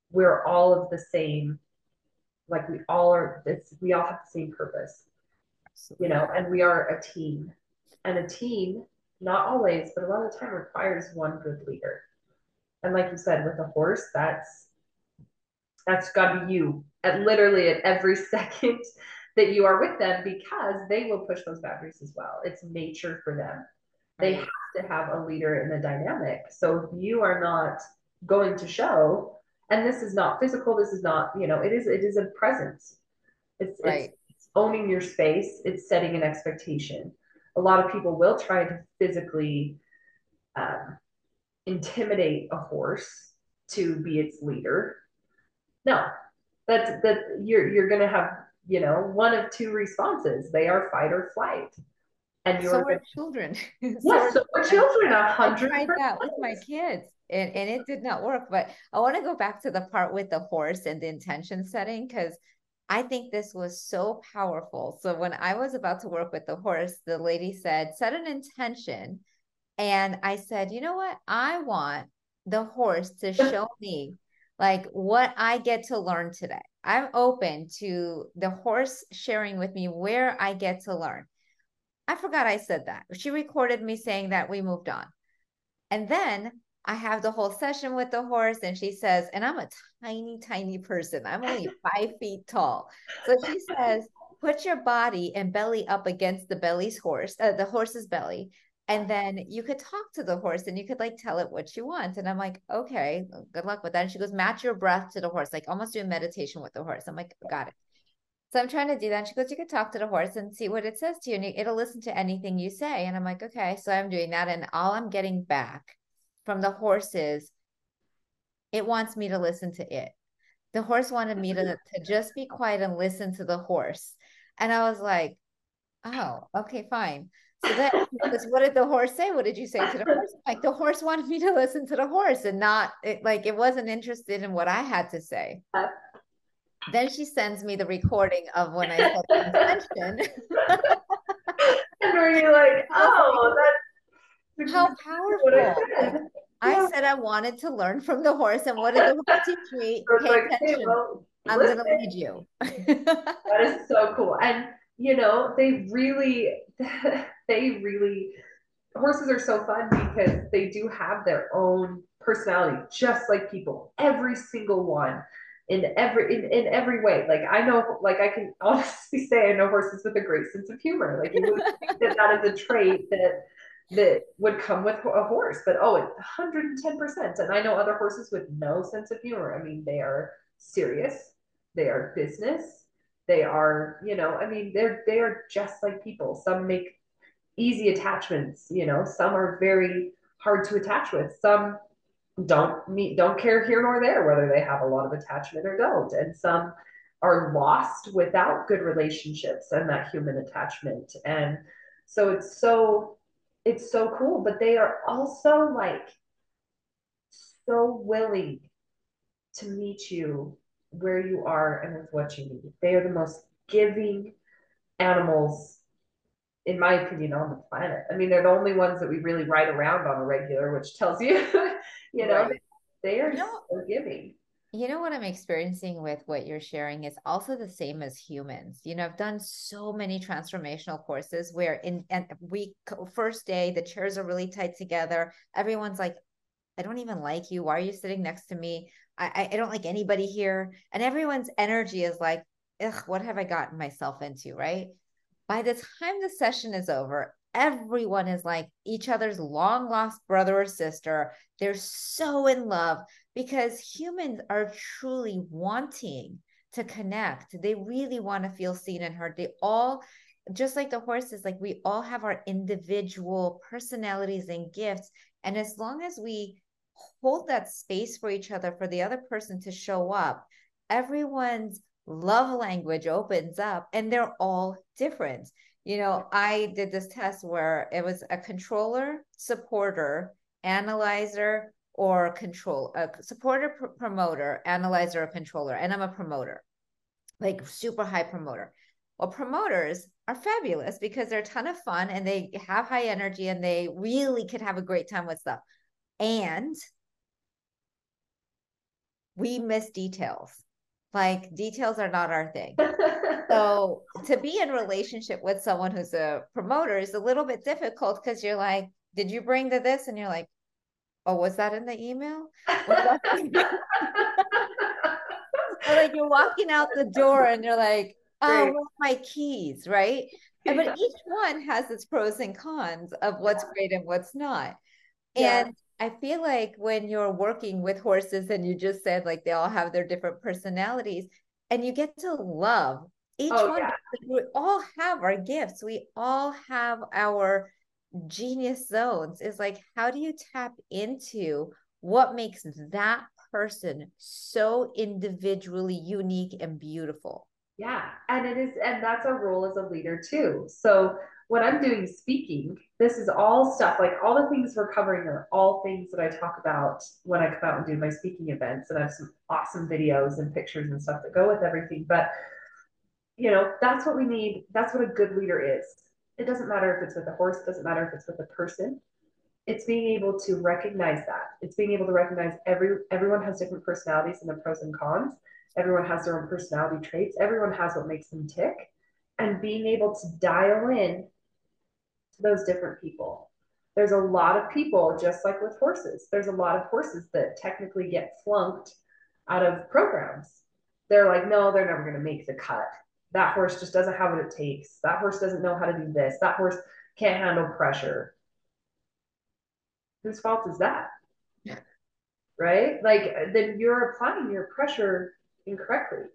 we're all of the same, like we all are, this, we all have the same purpose, Absolutely. you know, and we are a team and a team, not always, but a lot of the time requires one good leader. And like you said, with a horse, that's that's got to be you at literally at every second that you are with them because they will push those boundaries as well. It's nature for them. They have to have a leader in the dynamic. So if you are not going to show, and this is not physical, this is not, you know, it is it is a presence. It's, right. it's owning your space, it's setting an expectation a lot of people will try to physically um, intimidate a horse to be its leader. No, that's that you're you're gonna have you know one of two responses. They are fight or flight. And you're so are children. Yes, so, children. A hundred. I tried that with my kids, and and it did not work. But I want to go back to the part with the horse and the intention setting because I think this was so powerful. So when I was about to work with the horse, the lady said, set an intention. And I said, you know what? I want the horse to show me like what I get to learn today. I'm open to the horse sharing with me where I get to learn. I forgot I said that. She recorded me saying that we moved on. And then I have the whole session with the horse, and she says, and I'm a tiny, tiny person. I'm only five feet tall. So she says, put your body and belly up against the belly's horse, uh, the horse's belly. And then you could talk to the horse and you could like tell it what you want. And I'm like, okay, good luck with that. And she goes, match your breath to the horse, like almost do a meditation with the horse. I'm like, got it. So I'm trying to do that. And she goes, You could talk to the horse and see what it says to you, and it'll listen to anything you say. And I'm like, Okay. So I'm doing that. And all I'm getting back from the horses, it wants me to listen to it. The horse wanted me to, mm-hmm. to just be quiet and listen to the horse. And I was like, oh, okay, fine. So then, what did the horse say? What did you say to the horse? Like the horse wanted me to listen to the horse and not it, like it wasn't interested in what I had to say. Uh. then she sends me the recording of when I said the intention. and were you like, oh, that's how powerful. I said I wanted to learn from the horse, and what did the horse teach me? Pay like, attention. Hey, well, I'm going to lead you. that is so cool. And you know, they really, they really, horses are so fun because they do have their own personality, just like people. Every single one in every in, in every way. Like I know, like I can honestly say I know horses with a great sense of humor. Like you would think that that is a trait that that would come with a horse, but oh, 110%. And I know other horses with no sense of humor. I mean, they are serious, they are business, they are, you know, I mean, they're they are just like people. Some make easy attachments, you know, some are very hard to attach with. Some don't meet don't care here nor there whether they have a lot of attachment or don't. And some are lost without good relationships and that human attachment. And so it's so it's so cool, but they are also like so willing to meet you where you are and with what you need. They are the most giving animals, in my opinion, on the planet. I mean, they're the only ones that we really ride around on a regular, which tells you, you know, right. they are you know, so giving. You know what I'm experiencing with what you're sharing is also the same as humans. You know, I've done so many transformational courses where in and we first day the chairs are really tight together. Everyone's like, I don't even like you. Why are you sitting next to me? I, I don't like anybody here. And everyone's energy is like, ugh, what have I gotten myself into? Right. By the time the session is over, everyone is like each other's long lost brother or sister. They're so in love because humans are truly wanting to connect. They really want to feel seen and heard. They all, just like the horses, like we all have our individual personalities and gifts. And as long as we hold that space for each other for the other person to show up everyone's love language opens up and they're all different you know i did this test where it was a controller supporter analyzer or control a supporter pr- promoter analyzer or controller and i'm a promoter. Like super high promoter. Well promoters are fabulous because they're a ton of fun and they have high energy and they really could have a great time with stuff. And we miss details. Like details are not our thing. So to be in relationship with someone who's a promoter is a little bit difficult because you're like did you bring the this? And you're like oh was that in the email like you're walking out the door and you're like oh my keys right but each one has its pros and cons of what's yeah. great and what's not yeah. and I feel like when you're working with horses and you just said like they all have their different personalities and you get to love each oh, one. Yeah. We all have our gifts. We all have our genius zones. Is like, how do you tap into what makes that person so individually unique and beautiful? Yeah. And it is, and that's a role as a leader too. So when I'm doing speaking, this is all stuff like all the things we're covering are all things that I talk about when I come out and do my speaking events. And I have some awesome videos and pictures and stuff that go with everything. But, you know, that's what we need. That's what a good leader is. It doesn't matter if it's with a horse, it doesn't matter if it's with a person. It's being able to recognize that. It's being able to recognize every everyone has different personalities and the pros and cons. Everyone has their own personality traits. Everyone has what makes them tick. And being able to dial in to those different people. There's a lot of people, just like with horses, there's a lot of horses that technically get flunked out of programs. They're like, no, they're never going to make the cut. That horse just doesn't have what it takes. That horse doesn't know how to do this. That horse can't handle pressure. Whose fault is that? right? Like, then you're applying your pressure incorrectly.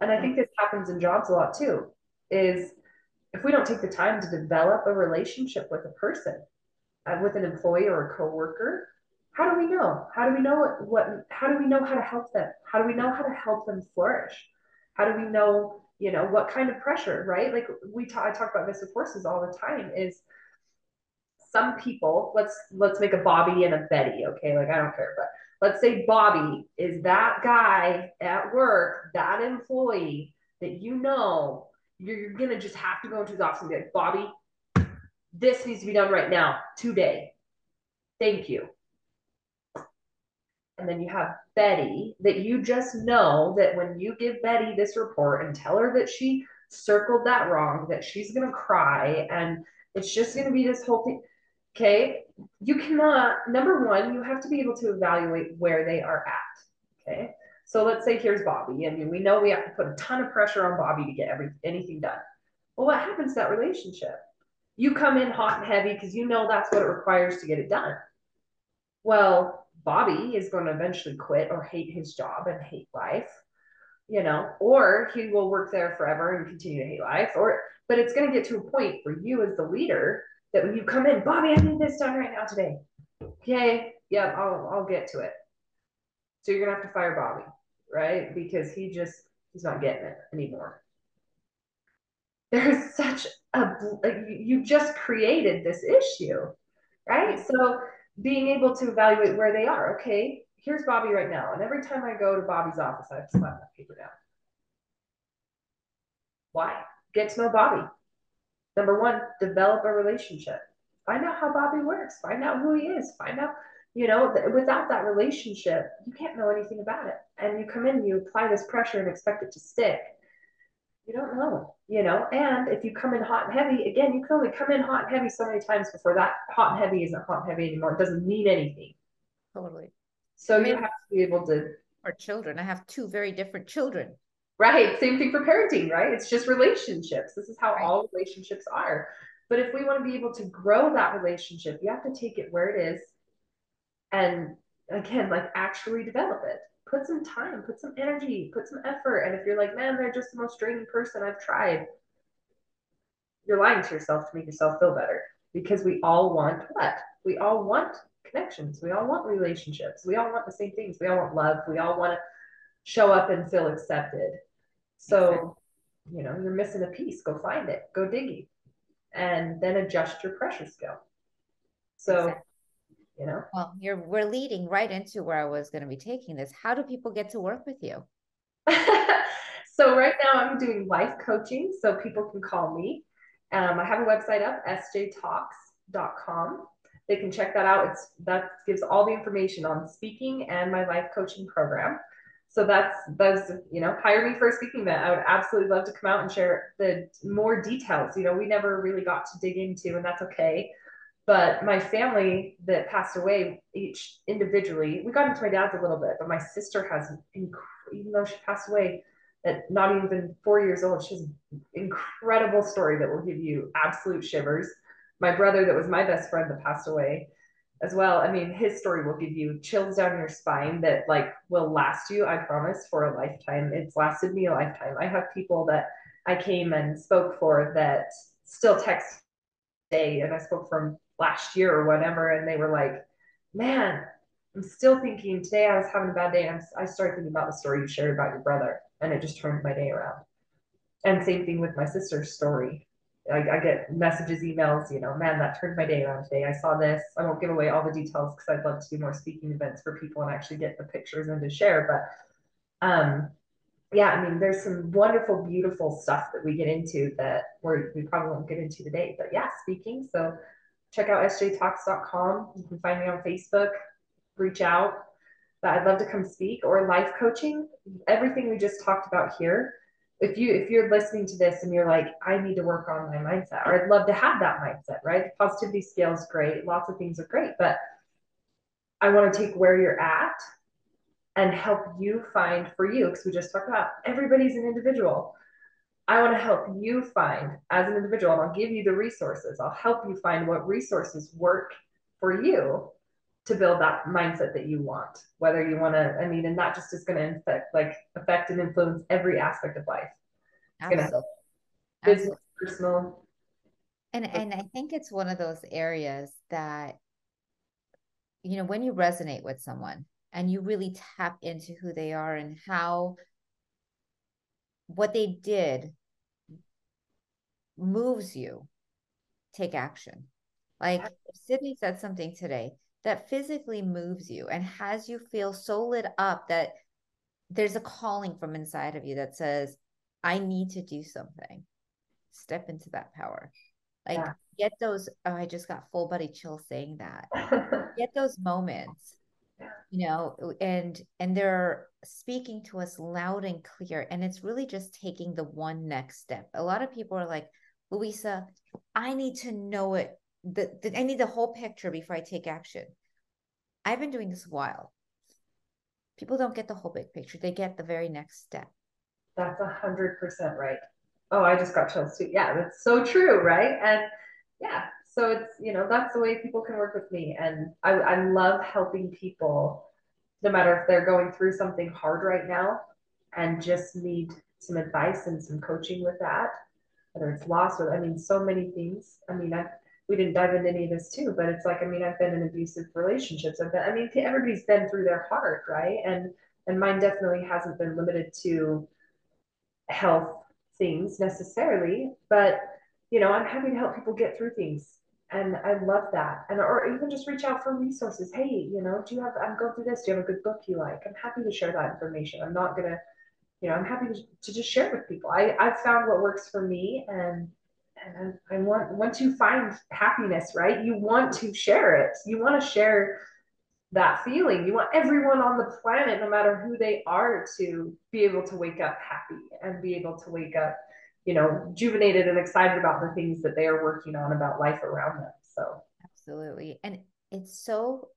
And I think this happens in jobs a lot too. Is if we don't take the time to develop a relationship with a person, uh, with an employee or a coworker, how do we know? How do we know what, what? How do we know how to help them? How do we know how to help them flourish? How do we know, you know, what kind of pressure, right? Like we talk, I talk about this with horses all the time. Is some people let's let's make a Bobby and a Betty, okay? Like I don't care, but let's say Bobby is that guy at work, that employee that you know you're, you're gonna just have to go into his office and be like, Bobby, this needs to be done right now, today. Thank you. And then you have Betty that you just know that when you give Betty this report and tell her that she circled that wrong, that she's going to cry and it's just going to be this whole thing. Okay. You cannot, number one, you have to be able to evaluate where they are at. Okay. So let's say here's Bobby, I mean, we know we have to put a ton of pressure on Bobby to get every anything done. Well, what happens to that relationship? You come in hot and heavy because you know that's what it requires to get it done. Well, Bobby is going to eventually quit or hate his job and hate life, you know, or he will work there forever and continue to hate life. Or, but it's going to get to a point for you as the leader that when you come in, Bobby, I need this done right now today. Okay, yeah, I'll I'll get to it. So you're gonna have to fire Bobby, right? Because he just he's not getting it anymore. There's such a you just created this issue, right? So being able to evaluate where they are. Okay, here's Bobby right now, and every time I go to Bobby's office, I slap that paper down. Why? Get to know Bobby. Number one, develop a relationship. Find out how Bobby works. Find out who he is. Find out, you know, th- without that relationship, you can't know anything about it. And you come in, you apply this pressure and expect it to stick. You don't know, you know. And if you come in hot and heavy, again, you can only come in hot and heavy so many times before that hot and heavy isn't hot and heavy anymore. It doesn't mean anything. Totally. So I mean, you have to be able to. Or children. I have two very different children. Right. Same thing for parenting, right? It's just relationships. This is how right. all relationships are. But if we want to be able to grow that relationship, you have to take it where it is and again, like actually develop it. Put some time, put some energy, put some effort. And if you're like, man, they're just the most draining person I've tried, you're lying to yourself to make yourself feel better because we all want what? We all want connections. We all want relationships. We all want the same things. We all want love. We all want to show up and feel accepted. So, you know, you're missing a piece. Go find it. Go digging, and then adjust your pressure scale. So. You know. Well, you're we're leading right into where I was going to be taking this. How do people get to work with you? so right now I'm doing life coaching, so people can call me. Um, I have a website up, sjtalks.com. They can check that out. It's that gives all the information on speaking and my life coaching program so that's that's you know hire me for a speaking event i would absolutely love to come out and share the more details you know we never really got to dig into and that's okay but my family that passed away each individually we got into my dad's a little bit but my sister has even though she passed away at not even four years old she has an incredible story that will give you absolute shivers my brother that was my best friend that passed away as well. I mean, his story will give you chills down your spine that like will last you, I promise, for a lifetime. It's lasted me a lifetime. I have people that I came and spoke for that still text day and I spoke from last year or whatever, and they were like, Man, I'm still thinking today I was having a bad day and I started thinking about the story you shared about your brother and it just turned my day around. And same thing with my sister's story. I, I, get messages, emails, you know, man, that turned my day around today. I saw this. I won't give away all the details because I'd love to do more speaking events for people and actually get the pictures and to share. But um, yeah, I mean, there's some wonderful, beautiful stuff that we get into that we're, we probably won't get into today. But yeah, speaking. So check out sjtalks.com. You can find me on Facebook, reach out. But I'd love to come speak or life coaching. Everything we just talked about here if you if you're listening to this and you're like i need to work on my mindset or i'd love to have that mindset right the positivity scale is great lots of things are great but i want to take where you're at and help you find for you because we just talked about everybody's an individual i want to help you find as an individual and i'll give you the resources. I'll help you find what resources work for you to build that mindset that you want whether you want to i mean and that just is going to affect like affect and influence every aspect of life. It's going to help business personal. And and i think it's one of those areas that you know when you resonate with someone and you really tap into who they are and how what they did moves you take action like sydney said something today that physically moves you and has you feel so lit up that there's a calling from inside of you that says, I need to do something. Step into that power. Like yeah. get those, oh, I just got full body chill saying that. get those moments, you know, and and there speaking to us loud and clear. And it's really just taking the one next step. A lot of people are like, Louisa, I need to know it. The, the, I need the whole picture before I take action. I've been doing this a while. People don't get the whole big picture, they get the very next step. That's a hundred percent right. Oh, I just got chills too. Yeah, that's so true, right? And yeah, so it's you know that's the way people can work with me, and I I love helping people, no matter if they're going through something hard right now, and just need some advice and some coaching with that, whether it's loss or I mean so many things. I mean I we didn't dive into any of this too, but it's like I mean I've been in abusive relationships. I've been I mean everybody's been through their heart, right? And and mine definitely hasn't been limited to health things necessarily, but you know, I'm happy to help people get through things. And I love that. And or even just reach out for resources. Hey, you know, do you have I'm going through this? Do you have a good book you like? I'm happy to share that information. I'm not gonna, you know, I'm happy to, to just share it with people. I, I've found what works for me and and I want once you find happiness, right? You want to share it. You want to share that feeling. You want everyone on the planet, no matter who they are, to be able to wake up happy and be able to wake up, you know, juvenated and excited about the things that they are working on about life around them. So, absolutely. And it's so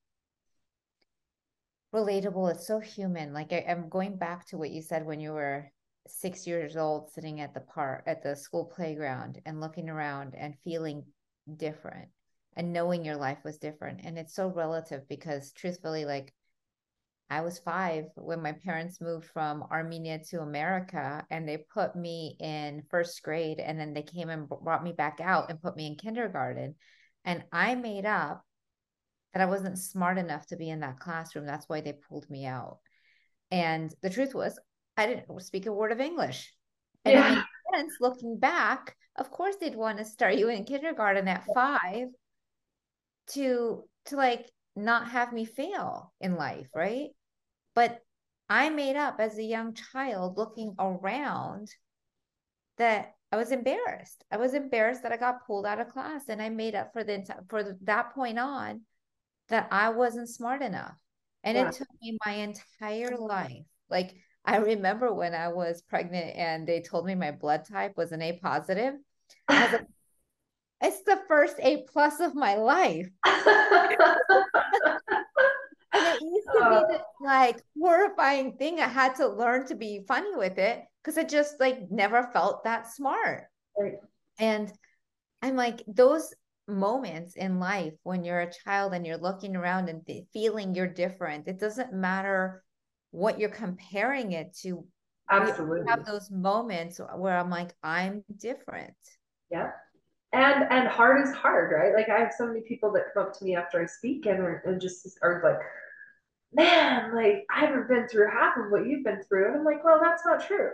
relatable. It's so human. Like, I, am going back to what you said when you were six years old, sitting at the park, at the school playground, and looking around and feeling different and knowing your life was different. And it's so relative because truthfully, like I was five when my parents moved from Armenia to America and they put me in first grade and then they came and brought me back out and put me in kindergarten. And I made up that I wasn't smart enough to be in that classroom. That's why they pulled me out. And the truth was, I didn't speak a word of English. And yeah. parents looking back, of course they'd want to start you in kindergarten at five to to like not have me fail in life, right? But I made up as a young child looking around that I was embarrassed. I was embarrassed that I got pulled out of class and I made up for the for that point on that I wasn't smart enough. And yeah. it took me my entire life. Like I remember when I was pregnant and they told me my blood type was an A positive. Like, it's the first A plus of my life. and it used to be uh. this like horrifying thing. I had to learn to be funny with it because I just like never felt that smart. Right. And I'm like, those moments in life when you're a child and you're looking around and feeling you're different, it doesn't matter what you're comparing it to. Absolutely. have those moments where I'm like, I'm different. Yeah and and hard is hard right like i have so many people that come up to me after i speak and, and just are like man like i haven't been through half of what you've been through. And i'm like well that's not true.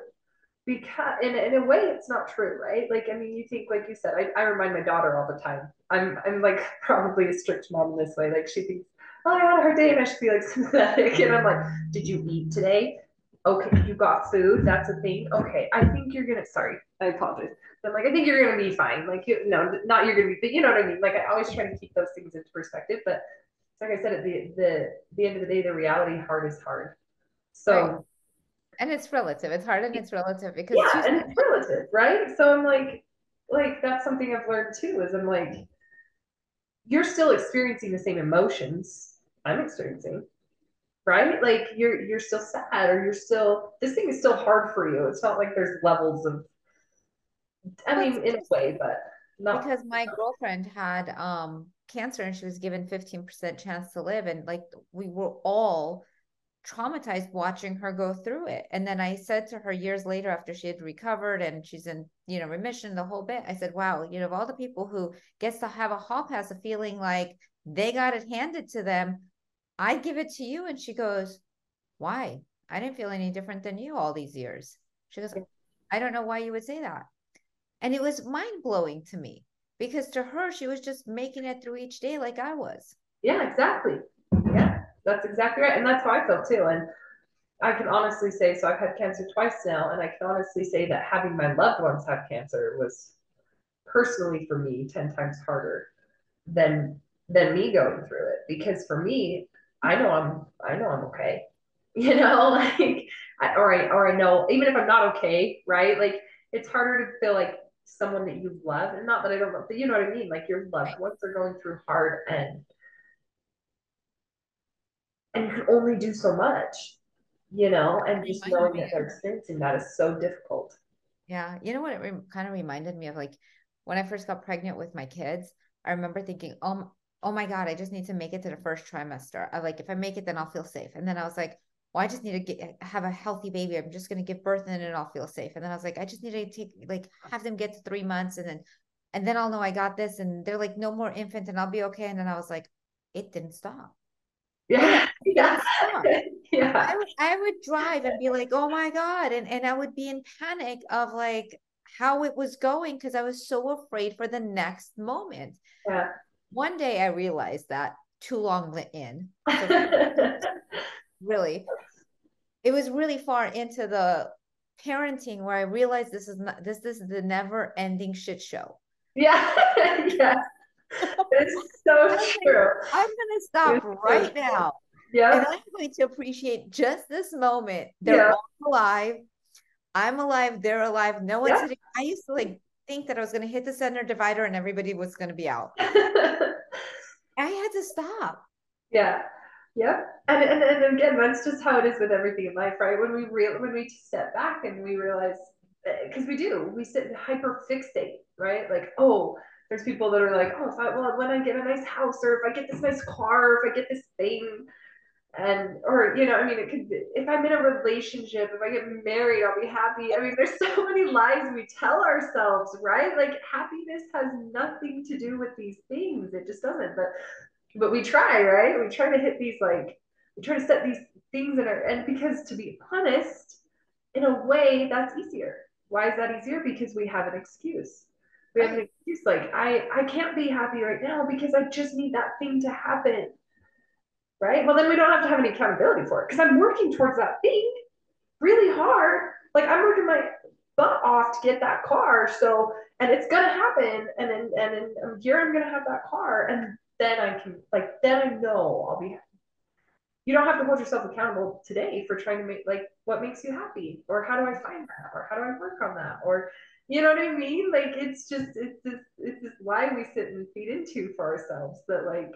Because in, in a way it's not true right? Like i mean you think like you said I, I remind my daughter all the time. I'm i'm like probably a strict mom in this way. Like she thinks oh i had a hard day and i should be like sympathetic. And i'm like did you eat today? Okay you got food. That's a thing. Okay i think you're gonna sorry i apologize. I'm like, I think you're gonna be fine. Like, you no, not you're gonna be, but you know what I mean. Like, I always try to keep those things into perspective. But like I said, at the the the end of the day, the reality hard is hard. So. Right. And it's relative. It's hard and it's relative because yeah, and it's relative, right? So I'm like, like that's something I've learned too. Is I'm like, you're still experiencing the same emotions I'm experiencing, right? Like you're you're still sad or you're still this thing is still hard for you. It's not like there's levels of I mean, in a way, but not because my girlfriend had um cancer and she was given 15% chance to live. And like we were all traumatized watching her go through it. And then i said to her years later after she had recovered and she's in you know remission the whole bit i said wow you know of all the people who gets to have a hall pass of feeling like they got it handed to them i give it to you. And she goes why? I didn't feel any different than you all these years. She goes i don't know why you would say that. And it was mind blowing to me because to her, she was just making it through each day like I was. Yeah, exactly. Yeah, that's exactly right. And that's how I felt too. And I can honestly say, so I've had cancer twice now, and I can honestly say that having my loved ones have cancer was personally for me 10 times harder than than me going through it because for me i know i'm i know i'm okay you know, like, I, or I, or I know, even if I'm not okay, right? Like, it's harder to feel like someone that you love, and not that I don't love, but you know what I mean? Like, your loved ones are going through hard and, and you can only do so much, you know, and just knowing that they're experiencing that is so difficult. Yeah. You know what it re- kind of reminded me of? Like, when I first got pregnant with my kids, I remember thinking, oh, oh my God, I just need to make it to the first trimester. I like, if I make it, then I'll feel safe. And then I was like, well, I just need to get have a healthy baby. I'm just gonna give birth and then I'll feel safe. And then I was like, I just need to take like have them get to three months and then and then I'll know I got this. And they're like, no more infant and I'll be okay. And then I was like, it didn't stop. Yeah. Yeah. yeah. I would, I would drive and be like, oh my God. And and I would be in panic of like how it was going because I was so afraid for the next moment. Yeah. One day I realized that too long went in. So really it was really far into the parenting where I realized this is not this, this is the never ending shit show. Yeah. yeah. It's so true. I'm gonna stop it's right so now. Yeah. And I'm going to appreciate just this moment. They're yeah. all alive. I'm alive. They're alive. No one's yeah. sitting. I used to like think that I was going to hit the center divider and everybody was going to be out. I had to stop. Yeah. Yeah. And, and and again, that's just how it is with everything in life, right? When we real when we step back and we realize eh, because we do, we sit hyper fixate, right? Like, oh, there's people that are like, oh, if I well, when I get a nice house or if I get this nice car, or if I get this thing, and or you know i mean it could be, if i'm in a relationship if i get married i'll be happy i mean there's so many lies we tell ourselves right like happiness has nothing to do with these things it just doesn't but but we try right we try to hit these like we try to set these things in our and because to be honest in a way that's easier why is that easier because we have an excuse we have an excuse like i i can't be happy right now because i just need that thing to happen right? Well, then we don't have to have any accountability for it because I'm working towards that thing really hard. Like I'm working my butt off to get that car. So, and it's gonna happen. And then, and then um, here I'm gonna have that car, and then I can like then I know I'll be. You don't have to hold yourself accountable today for trying to make like what makes you happy, or how do I find that, or how do I work on that, or you know what I mean? Like it's just it's this it's this lie we sit and feed into for ourselves that like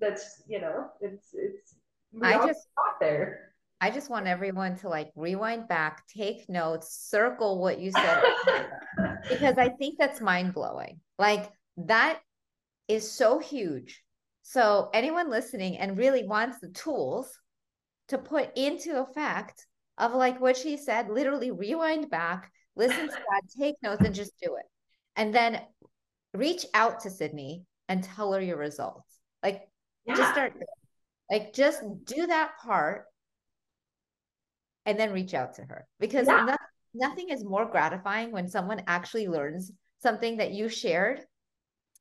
that's you know it's it's I just got there. I just want everyone to like rewind back, take notes, circle what you said because I think that's mind blowing. Like that is so huge. So anyone listening and really wants the tools to put into effect of like what she said, literally rewind back, listen to that, take notes, and just do it. And then reach out to Sydney and tell her your results. Like yeah. Just start like just do that part and then reach out to her because yeah. no, nothing is more gratifying when someone actually learns something that you shared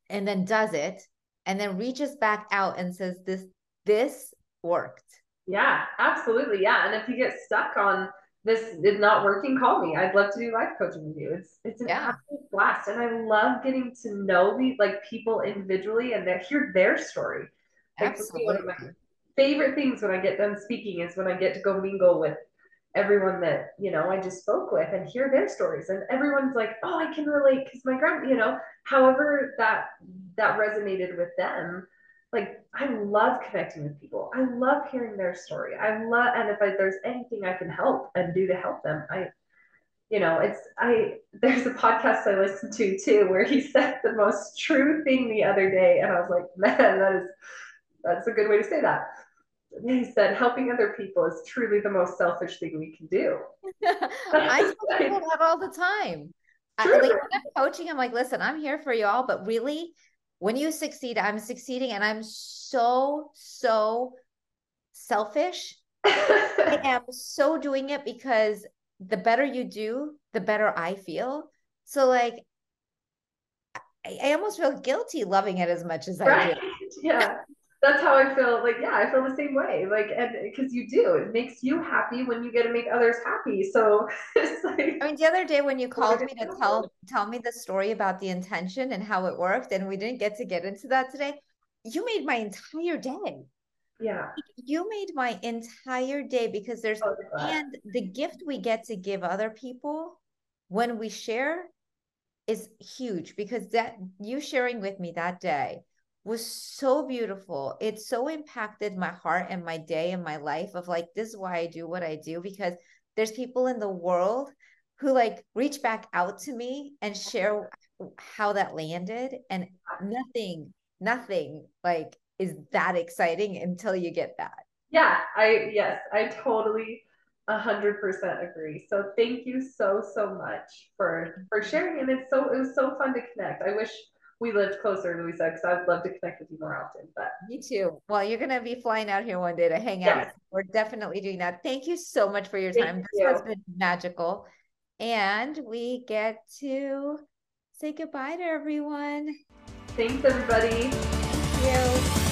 and then does it and then reaches back out and says this this worked yeah absolutely yeah and if you get stuck on this is not working call me i'd love to do life coaching with you it's it's an yeah. absolute blast and i love getting to know these like people individually and that hear their story Absolutely. One of my favorite things when I get done speaking is when I get to go mingle with everyone that you know I just spoke with and hear their stories. And everyone's like oh I can relate because my grand you know however that that resonated with them like I love connecting with people. I love hearing their story. I love and if I, there's anything I can help and do to help them I you know it's I there's a podcast I listened to too where he said the most true thing the other day and I was like man that is that's a good way to say that. He said, helping other people is truly the most selfish thing we can do. I tell people that all the time. I, like, I'm coaching, I'm like, listen, I'm here for y'all, but really, when you succeed, I'm succeeding, and I'm so, so selfish. I am so doing it because the better you do, the better I feel. So, like, I, I almost feel guilty loving it as much as right? I do. Yeah that's how I feel. Like, yeah, I feel the same way. Like, and because you do, it makes you happy when you get to make others happy. So it's like. I mean, the other day when you called me to tell tell me the story about the intention and how it worked, and we didn't get to get into that today, you made my entire day. Yeah. You made my entire day because there's Oh, and the gift we get to give other people when we share is huge because that you sharing with me that day was so beautiful. It so impacted my heart and my day and my life of like, this is why I do what I do because there's people in the world who like reach back out to me and share how that landed. And nothing, nothing like is that exciting until you get that. Yeah, I, yes, I totally a hundred percent agree. So thank you so, so much for, for sharing. And it's so, it was so fun to connect. I wish we lived closer, Louisa, because I'd love to connect with you more often. But me too. Well, you're gonna be flying out here one day to hang out. Yes. We're definitely doing that. Thank you so much for your time. Thank this has been magical. And we get to say goodbye to everyone. Thanks, everybody. Thank you.